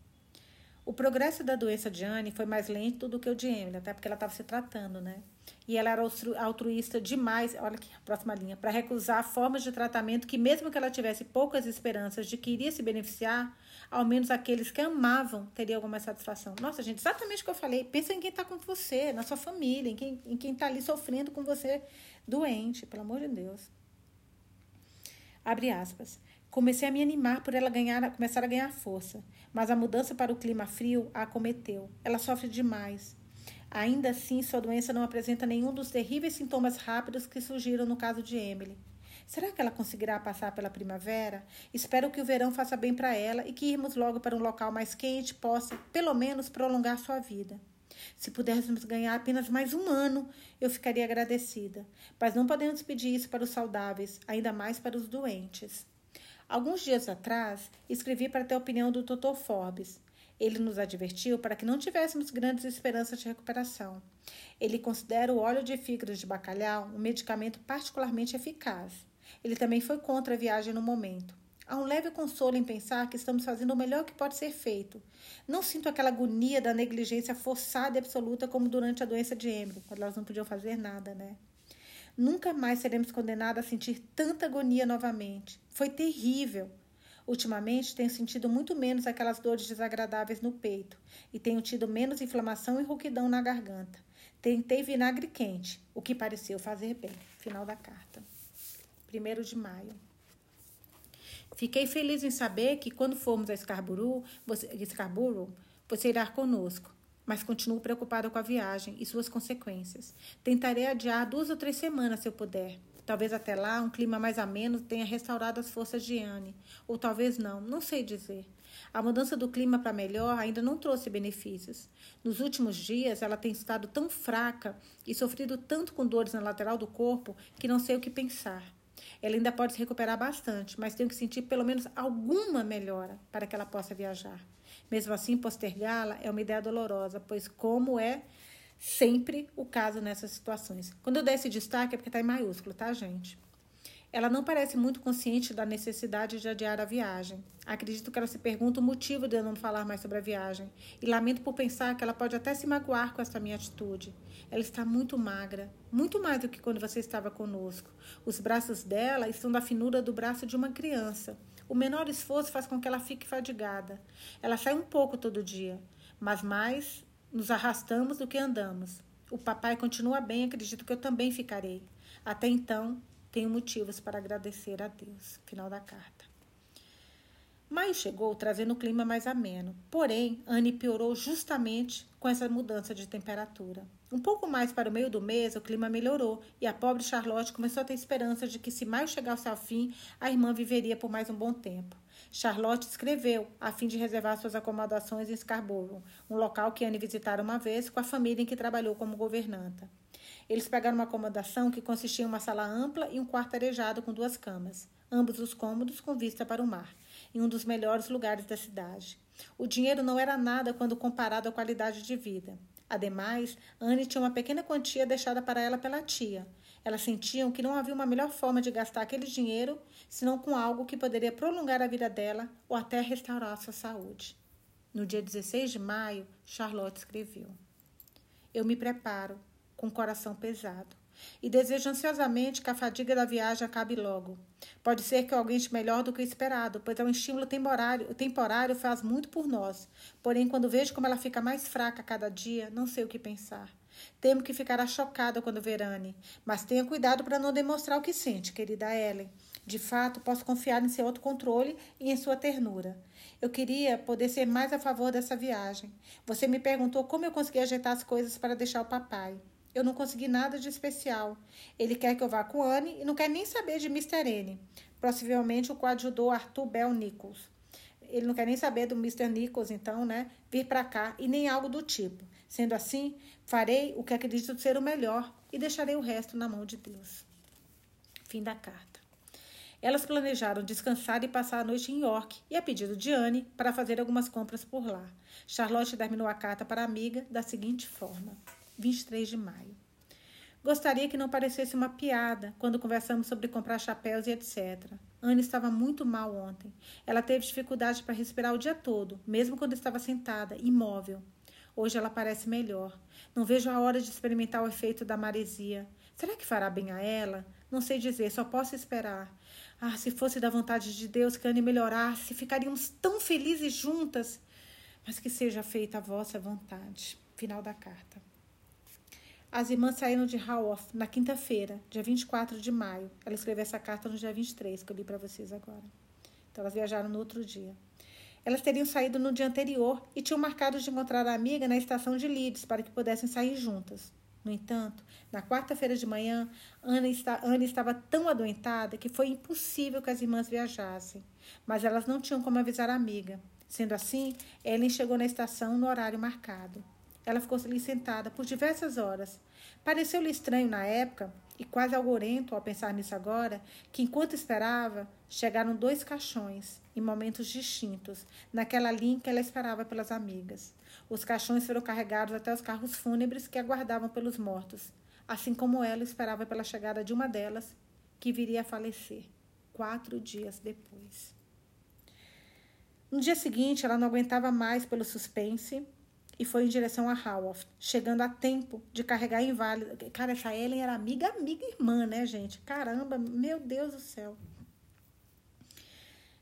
O progresso da doença de Anne foi mais lento do que o de Emily, até porque ela estava se tratando, né? E ela era altruísta demais, olha aqui, a próxima linha, para recusar formas de tratamento que, mesmo que ela tivesse poucas esperanças de que iria se beneficiar, ao menos aqueles que amavam teriam alguma satisfação. Nossa, gente, exatamente o que eu falei. Pensa em quem está com você, na sua família, em quem em quem está ali sofrendo com você doente, pelo amor de Deus. Abre aspas. Comecei a me animar por ela ganhar, começar a ganhar força, mas a mudança para o clima frio a acometeu. Ela sofre demais. Ainda assim, sua doença não apresenta nenhum dos terríveis sintomas rápidos que surgiram no caso de Emily. Será que ela conseguirá passar pela primavera? Espero que o verão faça bem para ela e que irmos logo para um local mais quente possa, pelo menos, prolongar sua vida. Se pudéssemos ganhar apenas mais um ano, eu ficaria agradecida. Mas não podemos pedir isso para os saudáveis, ainda mais para os doentes. Alguns dias atrás, escrevi para ter a opinião do Dr. Forbes. Ele nos advertiu para que não tivéssemos grandes esperanças de recuperação. Ele considera o óleo de fígado de bacalhau um medicamento particularmente eficaz. Ele também foi contra a viagem no momento. Há um leve consolo em pensar que estamos fazendo o melhor que pode ser feito. Não sinto aquela agonia da negligência forçada e absoluta como durante a doença de Emily, quando elas não podiam fazer nada, né? Nunca mais seremos condenados a sentir tanta agonia novamente. Foi terrível. Ultimamente tenho sentido muito menos aquelas dores desagradáveis no peito e tenho tido menos inflamação e rouquidão na garganta. Tentei vinagre quente, o que pareceu fazer bem. Final da carta. 1 de maio. Fiquei feliz em saber que quando formos a Scarborough, você, Scarborough, você irá conosco mas continuo preocupada com a viagem e suas consequências. Tentarei adiar duas ou três semanas se eu puder. Talvez até lá um clima mais ameno tenha restaurado as forças de Anne, ou talvez não, não sei dizer. A mudança do clima para melhor ainda não trouxe benefícios. Nos últimos dias, ela tem estado tão fraca e sofrido tanto com dores na lateral do corpo que não sei o que pensar. Ela ainda pode se recuperar bastante, mas tenho que sentir pelo menos alguma melhora para que ela possa viajar. Mesmo assim, postergá-la é uma ideia dolorosa, pois, como é sempre o caso nessas situações. Quando eu der esse destaque é porque está em maiúsculo, tá, gente? Ela não parece muito consciente da necessidade de adiar a viagem. Acredito que ela se pergunta o motivo de eu não falar mais sobre a viagem. E lamento por pensar que ela pode até se magoar com essa minha atitude. Ela está muito magra, muito mais do que quando você estava conosco. Os braços dela estão da finura do braço de uma criança. O menor esforço faz com que ela fique fadigada. Ela sai um pouco todo dia, mas mais nos arrastamos do que andamos. O papai continua bem, acredito que eu também ficarei. Até então, tenho motivos para agradecer a Deus. Final da carta. Maio chegou trazendo o clima mais ameno, porém, Anne piorou justamente com essa mudança de temperatura. Um pouco mais para o meio do mês, o clima melhorou e a pobre Charlotte começou a ter esperança de que, se maio chegasse ao fim, a irmã viveria por mais um bom tempo. Charlotte escreveu, a fim de reservar suas acomodações em Scarborough, um local que Anne visitara uma vez com a família em que trabalhou como governanta. Eles pegaram uma acomodação que consistia em uma sala ampla e um quarto arejado com duas camas, ambos os cômodos com vista para o mar, em um dos melhores lugares da cidade. O dinheiro não era nada quando comparado à qualidade de vida. Ademais, Anne tinha uma pequena quantia deixada para ela pela tia. Elas sentiam que não havia uma melhor forma de gastar aquele dinheiro senão com algo que poderia prolongar a vida dela ou até restaurar sua saúde. No dia 16 de maio, Charlotte escreveu: Eu me preparo, com o coração pesado e desejo ansiosamente que a fadiga da viagem acabe logo. Pode ser que eu aguente melhor do que esperado, pois é um estímulo temporário, temporário faz muito por nós. Porém, quando vejo como ela fica mais fraca a cada dia, não sei o que pensar. Temo que ficará chocada quando ver Anne, mas tenha cuidado para não demonstrar o que sente, querida Ellen. De fato, posso confiar em seu autocontrole e em sua ternura. Eu queria poder ser mais a favor dessa viagem. Você me perguntou como eu consegui ajeitar as coisas para deixar o papai. Eu não consegui nada de especial. Ele quer que eu vá com Anne e não quer nem saber de Mr. N. Possivelmente o coadjudor Arthur Bell Nichols. Ele não quer nem saber do Mr. Nichols, então, né? Vir para cá e nem algo do tipo. Sendo assim, farei o que acredito ser o melhor e deixarei o resto na mão de Deus. Fim da carta. Elas planejaram descansar e passar a noite em York e, a pedido de Anne, para fazer algumas compras por lá. Charlotte terminou a carta para a amiga da seguinte forma: 23 de maio. Gostaria que não parecesse uma piada quando conversamos sobre comprar chapéus e etc. Anne estava muito mal ontem. Ela teve dificuldade para respirar o dia todo, mesmo quando estava sentada, imóvel. Hoje ela parece melhor. Não vejo a hora de experimentar o efeito da maresia. Será que fará bem a ela? Não sei dizer, só posso esperar. Ah, se fosse da vontade de Deus que Anne melhorasse, ficaríamos tão felizes juntas. Mas que seja feita a vossa vontade. Final da carta. As irmãs saíram de Haworth na quinta-feira, dia 24 de maio. Ela escreveu essa carta no dia 23, que eu li para vocês agora. Então, elas viajaram no outro dia. Elas teriam saído no dia anterior e tinham marcado de encontrar a amiga na estação de Leeds para que pudessem sair juntas. No entanto, na quarta-feira de manhã, Ana, está, estava tão adoentada que foi impossível que as irmãs viajassem. Mas elas não tinham como avisar a amiga. Sendo assim, Ellen chegou na estação no horário marcado. Ela ficou ali sentada por diversas horas. Pareceu-lhe estranho na época, e quase algorento ao pensar nisso agora, que enquanto esperava, chegaram dois caixões, em momentos distintos, naquela linha que ela esperava pelas amigas. Os caixões foram carregados até os carros fúnebres que aguardavam pelos mortos, assim como ela esperava pela chegada de uma delas, que viria a falecer quatro dias depois. No dia seguinte, ela não aguentava mais pelo suspense e foi em direção a Haworth, chegando a tempo de carregar inválido. Cara, essa Ellen era amiga, amiga irmã, né, gente? Caramba, meu Deus do céu.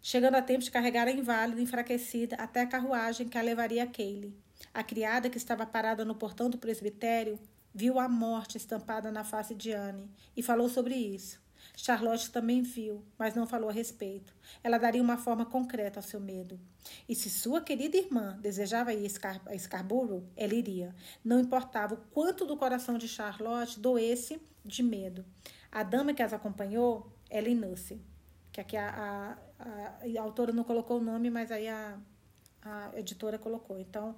Chegando a tempo de carregar a inválida, enfraquecida, até a carruagem que a levaria a Kaylee. A criada, que estava parada no portão do presbitério, viu a morte estampada na face de Anne e falou sobre isso. Charlotte também viu, mas não falou a respeito. Ela daria uma forma concreta ao seu medo. E se sua querida irmã desejava ir a Scarborough, ela iria. Não importava o quanto do coração de Charlotte doesse de medo. A dama que as acompanhou, Ellen Nussey, que aqui a, a, a, a autora não colocou o nome, mas aí a, editora colocou. Então,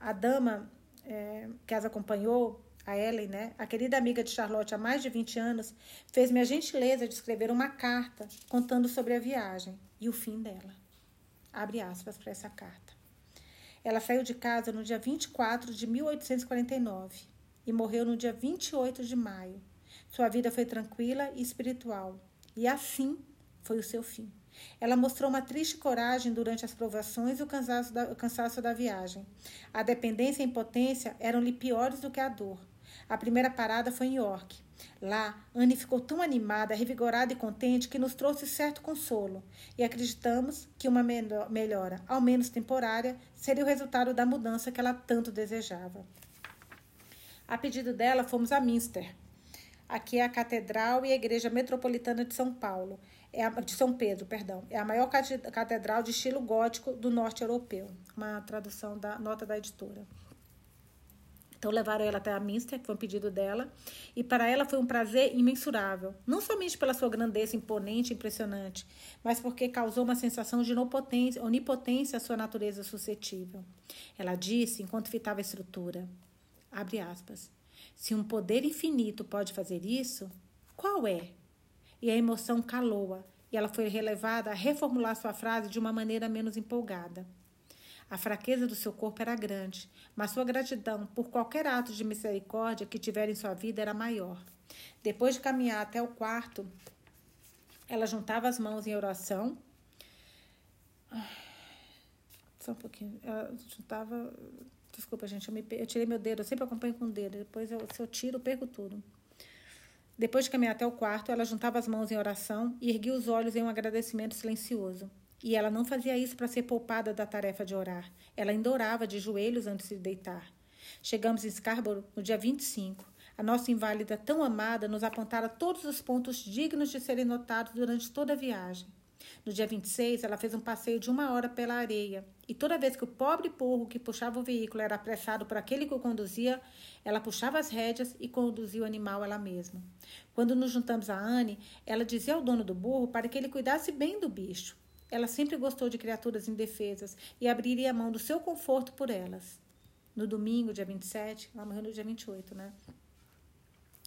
a dama é, que as acompanhou a Ellen, né, a querida amiga de Charlotte há mais de 20 anos, fez-me a gentileza de escrever uma carta contando sobre a viagem e o fim dela. Abre aspas para essa carta. Ela saiu de casa no dia 24 de 1849 e morreu no dia 28 de maio. Sua vida foi tranquila e espiritual, e assim foi o seu fim. Ela mostrou uma triste coragem durante as provações e o cansaço da, o cansaço da viagem. A dependência e a impotência eram-lhe piores do que a dor. A primeira parada foi em York. Lá, Anne ficou tão animada, revigorada e contente que nos trouxe certo consolo, e acreditamos que uma melhora, ao menos temporária, seria o resultado da mudança que ela tanto desejava. A pedido dela, fomos a Minster. Aqui é a Catedral e a Igreja Metropolitana de São Paulo, é a, de São Pedro, perdão. É a maior catedral de estilo gótico do norte europeu. Uma tradução da nota da editora. Então levaram ela até a Minster, que foi um pedido dela, e para ela foi um prazer imensurável, não somente pela sua grandeza imponente e impressionante, mas porque causou uma sensação de onipotência, à sua natureza suscetível. Ela disse, enquanto fitava a estrutura, abre aspas, se um poder infinito pode fazer isso, qual é? E a emoção calou-a, e ela foi relevada a reformular sua frase de uma maneira menos empolgada. A fraqueza do seu corpo era grande, mas sua gratidão por qualquer ato de misericórdia que tiver em sua vida era maior. Depois de caminhar até o quarto, ela juntava as mãos em oração. Só um pouquinho. Ela juntava. Desculpa, gente, eu, me, eu tirei meu dedo, eu sempre acompanho com o dedo. Depois, eu, se eu tiro, eu perco tudo. Depois de caminhar até o quarto, ela juntava as mãos em oração e erguia os olhos em um agradecimento silencioso. E ela não fazia isso para ser poupada da tarefa de orar. Ela ainda de joelhos antes de deitar. Chegamos em Scarborough no dia 25. A nossa inválida tão amada nos apontara todos os pontos dignos de serem notados durante toda a viagem. No dia 26, ela fez um passeio de uma hora pela areia, e toda vez que o pobre burro que puxava o veículo era apressado por aquele que o conduzia, ela puxava as rédeas e conduzia o animal ela mesma. Quando nos juntamos a Anne, ela dizia ao dono do burro para que ele cuidasse bem do bicho. Ela sempre gostou de criaturas indefesas e abriria a mão do seu conforto por elas. No domingo, dia 27, ela morreu no dia 28, né?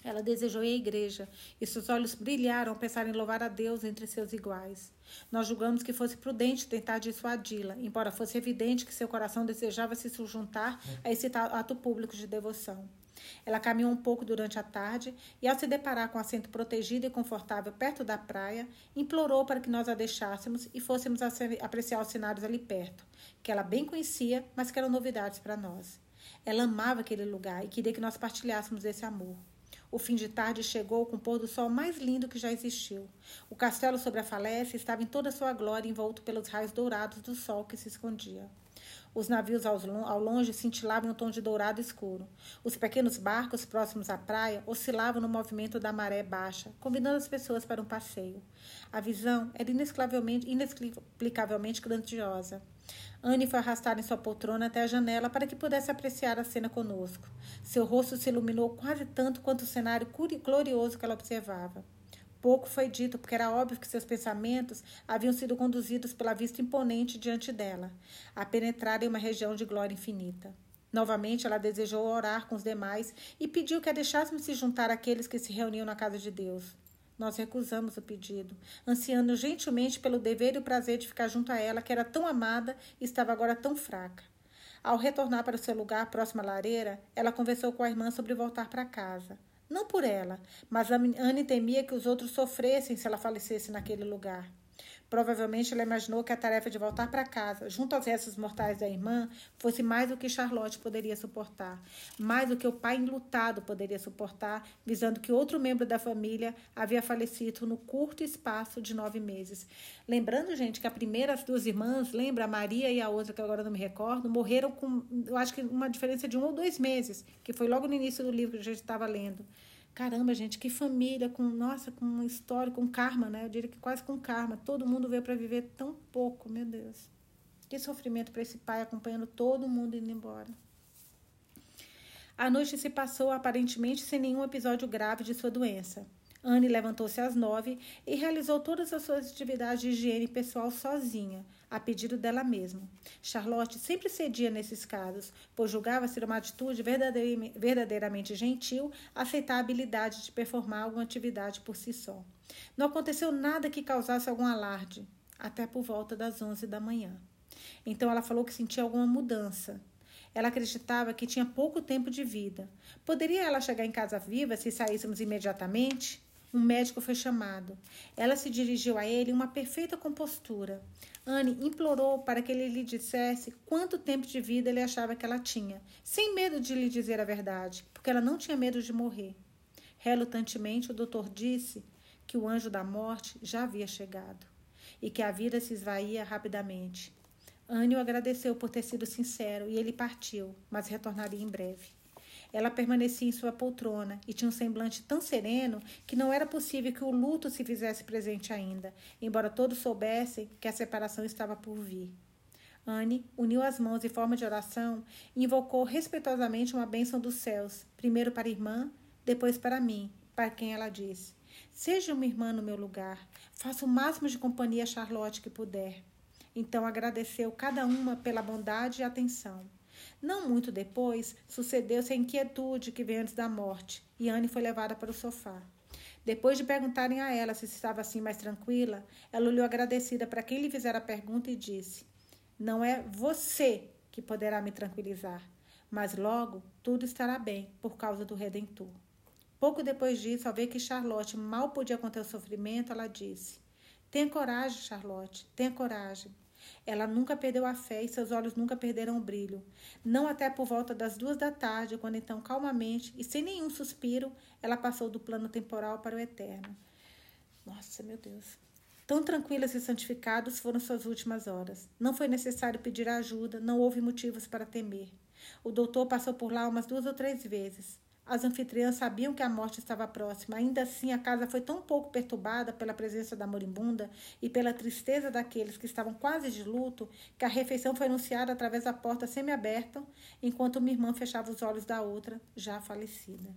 Ela desejou ir à igreja e seus olhos brilharam ao pensar em louvar a Deus entre seus iguais. Nós julgamos que fosse prudente tentar dissuadi-la, embora fosse evidente que seu coração desejava se juntar a esse ato público de devoção. Ela caminhou um pouco durante a tarde e, ao se deparar com assento protegido e confortável perto da praia, implorou para que nós a deixássemos e fôssemos apreciar os cenários ali perto, que ela bem conhecia, mas que eram novidades para nós. Ela amava aquele lugar e queria que nós partilhássemos esse amor. O fim de tarde chegou com o pôr do sol mais lindo que já existiu. O castelo sobre a falécia estava em toda a sua glória, envolto pelos raios dourados do sol que se escondia. Os navios ao longe cintilavam um tom de dourado escuro. Os pequenos barcos próximos à praia oscilavam no movimento da maré baixa, convidando as pessoas para um passeio. A visão era inexplicavelmente grandiosa. Anne foi arrastada em sua poltrona até a janela para que pudesse apreciar a cena conosco. Seu rosto se iluminou quase tanto quanto o cenário glorioso que ela observava. Pouco foi dito, porque era óbvio que seus pensamentos haviam sido conduzidos pela vista imponente diante dela, a penetrar em uma região de glória infinita. Novamente, ela desejou orar com os demais e pediu que a deixássemos se juntar àqueles que se reuniam na casa de Deus. Nós recusamos o pedido, ansiando gentilmente pelo dever e o prazer de ficar junto a ela, que era tão amada e estava agora tão fraca. Ao retornar para o seu lugar próximo à lareira, ela conversou com a irmã sobre voltar para casa. Não por ela, mas Anne temia que os outros sofressem se ela falecesse naquele lugar. Provavelmente ela imaginou que a tarefa de voltar para casa, junto aos restos mortais da irmã, fosse mais do que Charlotte poderia suportar, mais do que o pai enlutado poderia suportar, visando que outro membro da família havia falecido no curto espaço de nove meses. Lembrando, gente, que a primeira, as duas irmãs, lembra, a Maria e a outra, que agora não me recordo, morreram com, eu acho que uma diferença de um ou dois meses, que foi logo no início do livro que a gente estava lendo. Caramba, gente, que família com, nossa, com uma história, com karma, né? Eu diria que quase com karma. Todo mundo veio para viver tão pouco, meu Deus. Que sofrimento para esse pai acompanhando todo mundo indo embora. A noite se passou aparentemente sem nenhum episódio grave de sua doença. Anne levantou-se às nove e realizou todas as suas atividades de higiene pessoal sozinha, a pedido dela mesma. Charlotte sempre cedia nesses casos, pois julgava ser uma atitude verdadeiramente gentil aceitar a habilidade de performar alguma atividade por si só. Não aconteceu nada que causasse algum alarde, até por volta das onze da manhã. Então ela falou que sentia alguma mudança. Ela acreditava que tinha pouco tempo de vida. Poderia ela chegar em casa viva se saíssemos imediatamente? Um médico foi chamado. Ela se dirigiu a ele em uma perfeita compostura. Anne implorou para que ele lhe dissesse quanto tempo de vida ele achava que ela tinha, sem medo de lhe dizer a verdade, porque ela não tinha medo de morrer. Relutantemente, o doutor disse que o anjo da morte já havia chegado e que a vida se esvaía rapidamente. Anne o agradeceu por ter sido sincero e ele partiu, mas retornaria em breve. Ela permanecia em sua poltrona e tinha um semblante tão sereno que não era possível que o luto se fizesse presente ainda, embora todos soubessem que a separação estava por vir. Anne uniu as mãos em forma de oração e invocou respeitosamente uma bênção dos céus, primeiro para a irmã, depois para mim, para quem ela disse: Seja uma irmã no meu lugar, faça o máximo de companhia a Charlotte que puder. Então agradeceu cada uma pela bondade e atenção. Não muito depois, sucedeu-se a inquietude que veio antes da morte, e Anne foi levada para o sofá. Depois de perguntarem a ela se estava assim mais tranquila, ela olhou agradecida para quem lhe fizera a pergunta e disse: Não é você que poderá me tranquilizar, mas logo tudo estará bem por causa do Redentor. Pouco depois disso, ao ver que Charlotte mal podia conter o sofrimento, ela disse: Tenha coragem, Charlotte, tenha coragem. Ela nunca perdeu a fé e seus olhos nunca perderam o brilho. Não até por volta das duas da tarde, quando então, calmamente e sem nenhum suspiro, ela passou do plano temporal para o eterno. Nossa, meu Deus. Tão tranquilas e santificadas foram suas últimas horas. Não foi necessário pedir ajuda, não houve motivos para temer. O doutor passou por lá umas duas ou três vezes. As anfitriãs sabiam que a morte estava próxima. Ainda assim, a casa foi tão pouco perturbada pela presença da moribunda e pela tristeza daqueles que estavam quase de luto que a refeição foi anunciada através da porta semi-aberta, enquanto uma irmã fechava os olhos da outra, já falecida.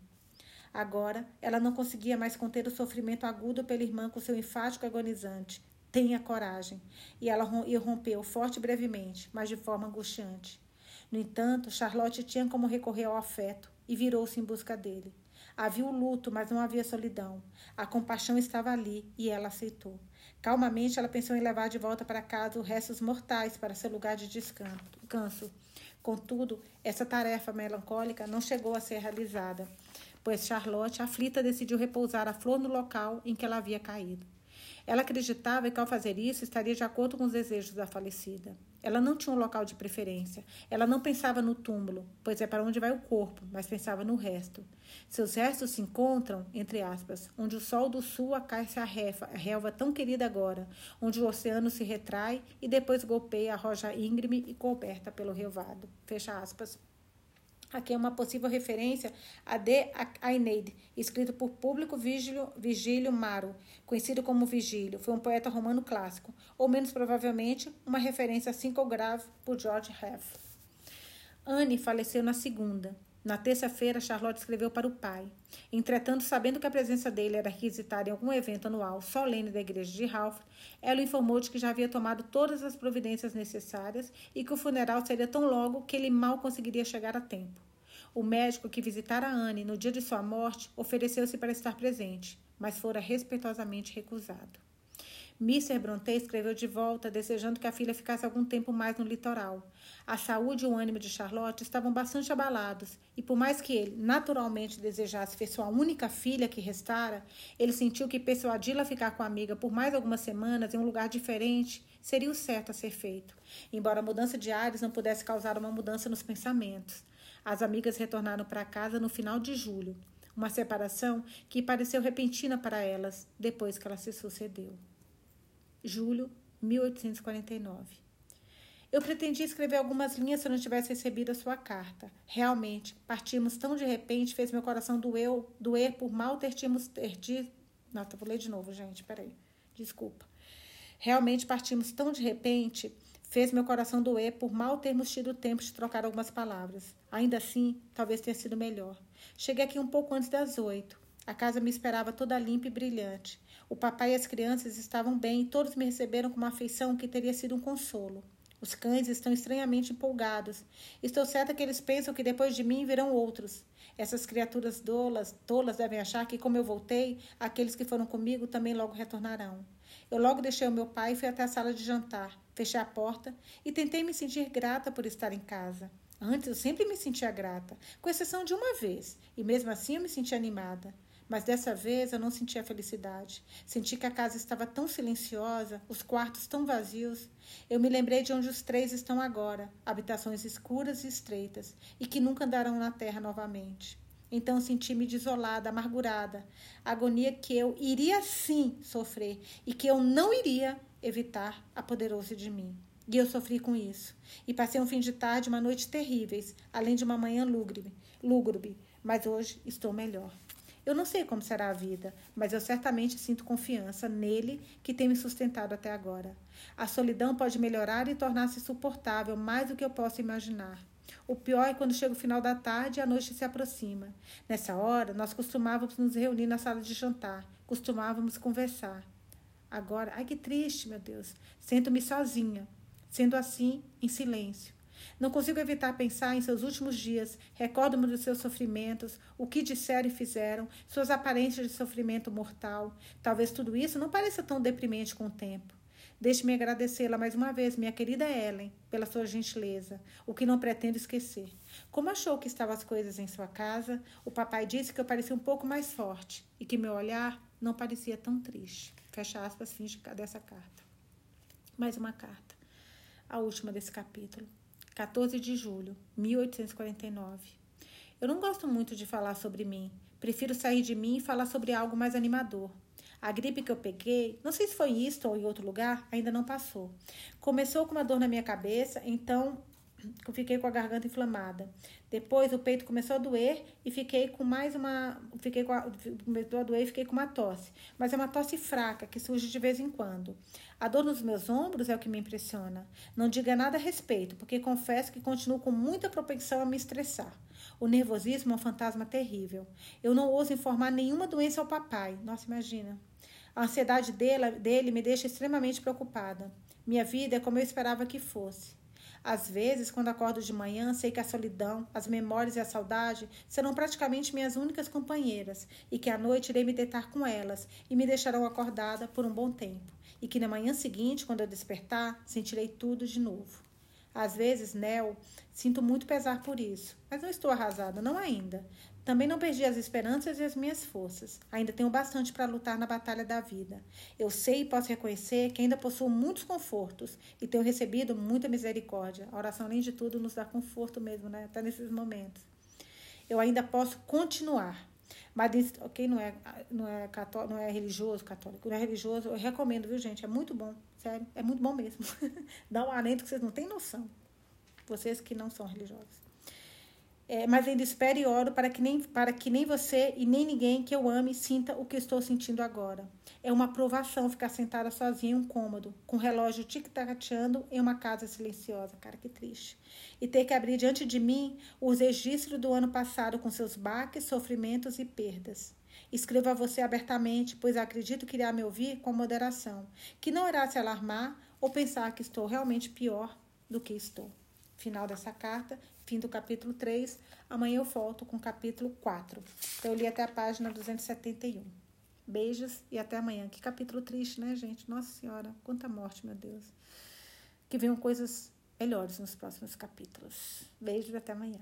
Agora, ela não conseguia mais conter o sofrimento agudo pela irmã com seu enfático agonizante. Tenha coragem. E ela rompeu forte e brevemente, mas de forma angustiante. No entanto, Charlotte tinha como recorrer ao afeto e virou-se em busca dele. Havia o luto, mas não havia solidão. A compaixão estava ali e ela aceitou. Calmamente, ela pensou em levar de volta para casa os restos mortais para seu lugar de descanso. Contudo, essa tarefa melancólica não chegou a ser realizada, pois Charlotte, aflita, decidiu repousar a flor no local em que ela havia caído. Ela acreditava que ao fazer isso estaria de acordo com os desejos da falecida. Ela não tinha um local de preferência. Ela não pensava no túmulo, pois é para onde vai o corpo, mas pensava no resto. Seus restos se encontram, entre aspas, onde o sol do sul acai-se a, refa, a relva tão querida agora, onde o oceano se retrai e depois golpeia a rocha íngreme e coberta pelo relvado. Fecha aspas. Aqui é uma possível referência a De Aeneid, escrito por Público Vigílio, Maro, conhecido como Vigílio. Foi um poeta romano clássico, ou menos provavelmente uma referência a Cinco Grave por George Heff. Anne faleceu na segunda. Na terça-feira, Charlotte escreveu para o pai. Entretanto, sabendo que a presença dele era requisitada em algum evento anual solene da igreja de Ralph, ela o informou de que já havia tomado todas as providências necessárias e que o funeral seria tão logo que ele mal conseguiria chegar a tempo. O médico que visitara Anne no dia de sua morte ofereceu-se para estar presente, mas fora respeitosamente recusado. Mr. Brontë escreveu de volta, desejando que a filha ficasse algum tempo mais no litoral. A saúde e o ânimo de Charlotte estavam bastante abalados, e por mais que ele, naturalmente, desejasse ver sua única filha que restara, ele sentiu que persuadi-la a ficar com a amiga por mais algumas semanas em um lugar diferente seria o certo a ser feito, embora a mudança de ares não pudesse causar uma mudança nos pensamentos. As amigas retornaram para casa no final de julho, uma separação que pareceu repentina para elas depois que ela se sucedeu julho 1849. Eu pretendia escrever algumas linhas se eu não tivesse recebido a sua carta. Realmente, partimos tão de repente, fez meu coração doer, por mal ter tínhamos ter tido. Nossa, vou ler de novo, gente, peraí. Desculpa. Realmente partimos tão de repente, fez meu coração doer por mal termos tido tempo de trocar algumas palavras. Ainda assim, talvez tenha sido melhor. Cheguei aqui um pouco antes das oito. A casa me esperava toda limpa e brilhante. O papai e as crianças estavam bem e todos me receberam com uma afeição que teria sido um consolo. Os cães estão estranhamente empolgados. Estou certa que eles pensam que depois de mim virão outros. Essas criaturas dolas, tolas devem achar que, como eu voltei, aqueles que foram comigo também logo retornarão. Eu logo deixei o meu pai e fui até a sala de jantar. Fechei a porta e tentei me sentir grata por estar em casa. Antes eu sempre me sentia grata, com exceção de uma vez, e mesmo assim eu me sentia animada. Mas dessa vez eu não senti a felicidade. Senti que a casa estava tão silenciosa, os quartos tão vazios. Eu me lembrei de onde os três estão agora, habitações escuras e estreitas, e que nunca andarão na terra novamente. Então senti-me desolada, amargurada, agonia que eu iria sim sofrer e que eu não iria evitar apoderou-se de mim. E eu sofri com isso. E passei um fim de tarde, uma noite terríveis, além de uma manhã lúgubre, lúgubre mas hoje estou melhor. Eu não sei como será a vida, mas eu certamente sinto confiança nele que tem me sustentado até agora. A solidão pode melhorar e tornar-se suportável mais do que eu posso imaginar. O pior é quando chega o final da tarde e a noite se aproxima. Nessa hora, nós costumávamos nos reunir na sala de jantar, costumávamos conversar. Agora, ai que triste, meu Deus. Sinto-me sozinha, sendo assim, em silêncio. Não consigo evitar pensar em seus últimos dias, recordo-me dos seus sofrimentos, o que disseram e fizeram, suas aparências de sofrimento mortal. Talvez tudo isso não pareça tão deprimente com o tempo. Deixe-me agradecê-la mais uma vez, minha querida Ellen, pela sua gentileza, o que não pretendo esquecer. Como achou que estavam as coisas em sua casa, o papai disse que eu parecia um pouco mais forte e que meu olhar não parecia tão triste. Fecha aspas, fim dessa carta. Mais uma carta. A última desse capítulo. 14 de julho, 1849. Eu não gosto muito de falar sobre mim. Prefiro sair de mim e falar sobre algo mais animador. A gripe que eu peguei, não sei se foi isto ou em outro lugar, ainda não passou. Começou com uma dor na minha cabeça, então eu fiquei com a garganta inflamada. Depois o peito começou a doer e fiquei com mais uma. Fiquei com a, começou a doer e fiquei com uma tosse. Mas é uma tosse fraca que surge de vez em quando. A dor nos meus ombros é o que me impressiona. Não diga nada a respeito, porque confesso que continuo com muita propensão a me estressar. O nervosismo é um fantasma terrível. Eu não ouso informar nenhuma doença ao papai. Nossa, imagina. A ansiedade dele, dele me deixa extremamente preocupada. Minha vida é como eu esperava que fosse. Às vezes, quando acordo de manhã, sei que a solidão, as memórias e a saudade serão praticamente minhas únicas companheiras e que à noite irei me deitar com elas e me deixarão acordada por um bom tempo. E que na manhã seguinte, quando eu despertar, sentirei tudo de novo. Às vezes, Nel, sinto muito pesar por isso, mas não estou arrasada, não ainda. Também não perdi as esperanças e as minhas forças. Ainda tenho bastante para lutar na batalha da vida. Eu sei e posso reconhecer que ainda possuo muitos confortos e tenho recebido muita misericórdia. A oração, além de tudo, nos dá conforto mesmo, né? Até nesses momentos. Eu ainda posso continuar. Mas quem não é, não é católico, não é religioso, católico, não é religioso, eu recomendo, viu, gente? É muito bom, sério, é muito bom mesmo. dá um alento que vocês não têm noção. Vocês que não são religiosos. É, mas ainda espero e oro para que, nem, para que nem você e nem ninguém que eu ame sinta o que estou sentindo agora. É uma aprovação ficar sentada sozinha em um cômodo, com o relógio tic-tacateando em uma casa silenciosa. Cara, que triste. E ter que abrir diante de mim os registros do ano passado com seus baques, sofrimentos e perdas. Escrevo a você abertamente, pois acredito que irá me ouvir com moderação, que não irá se alarmar ou pensar que estou realmente pior do que estou. Final dessa carta fim do capítulo 3. Amanhã eu volto com o capítulo 4. Então, eu li até a página 271. Beijos e até amanhã. Que capítulo triste, né, gente? Nossa Senhora, quanta morte, meu Deus. Que venham coisas melhores nos próximos capítulos. Beijos e até amanhã.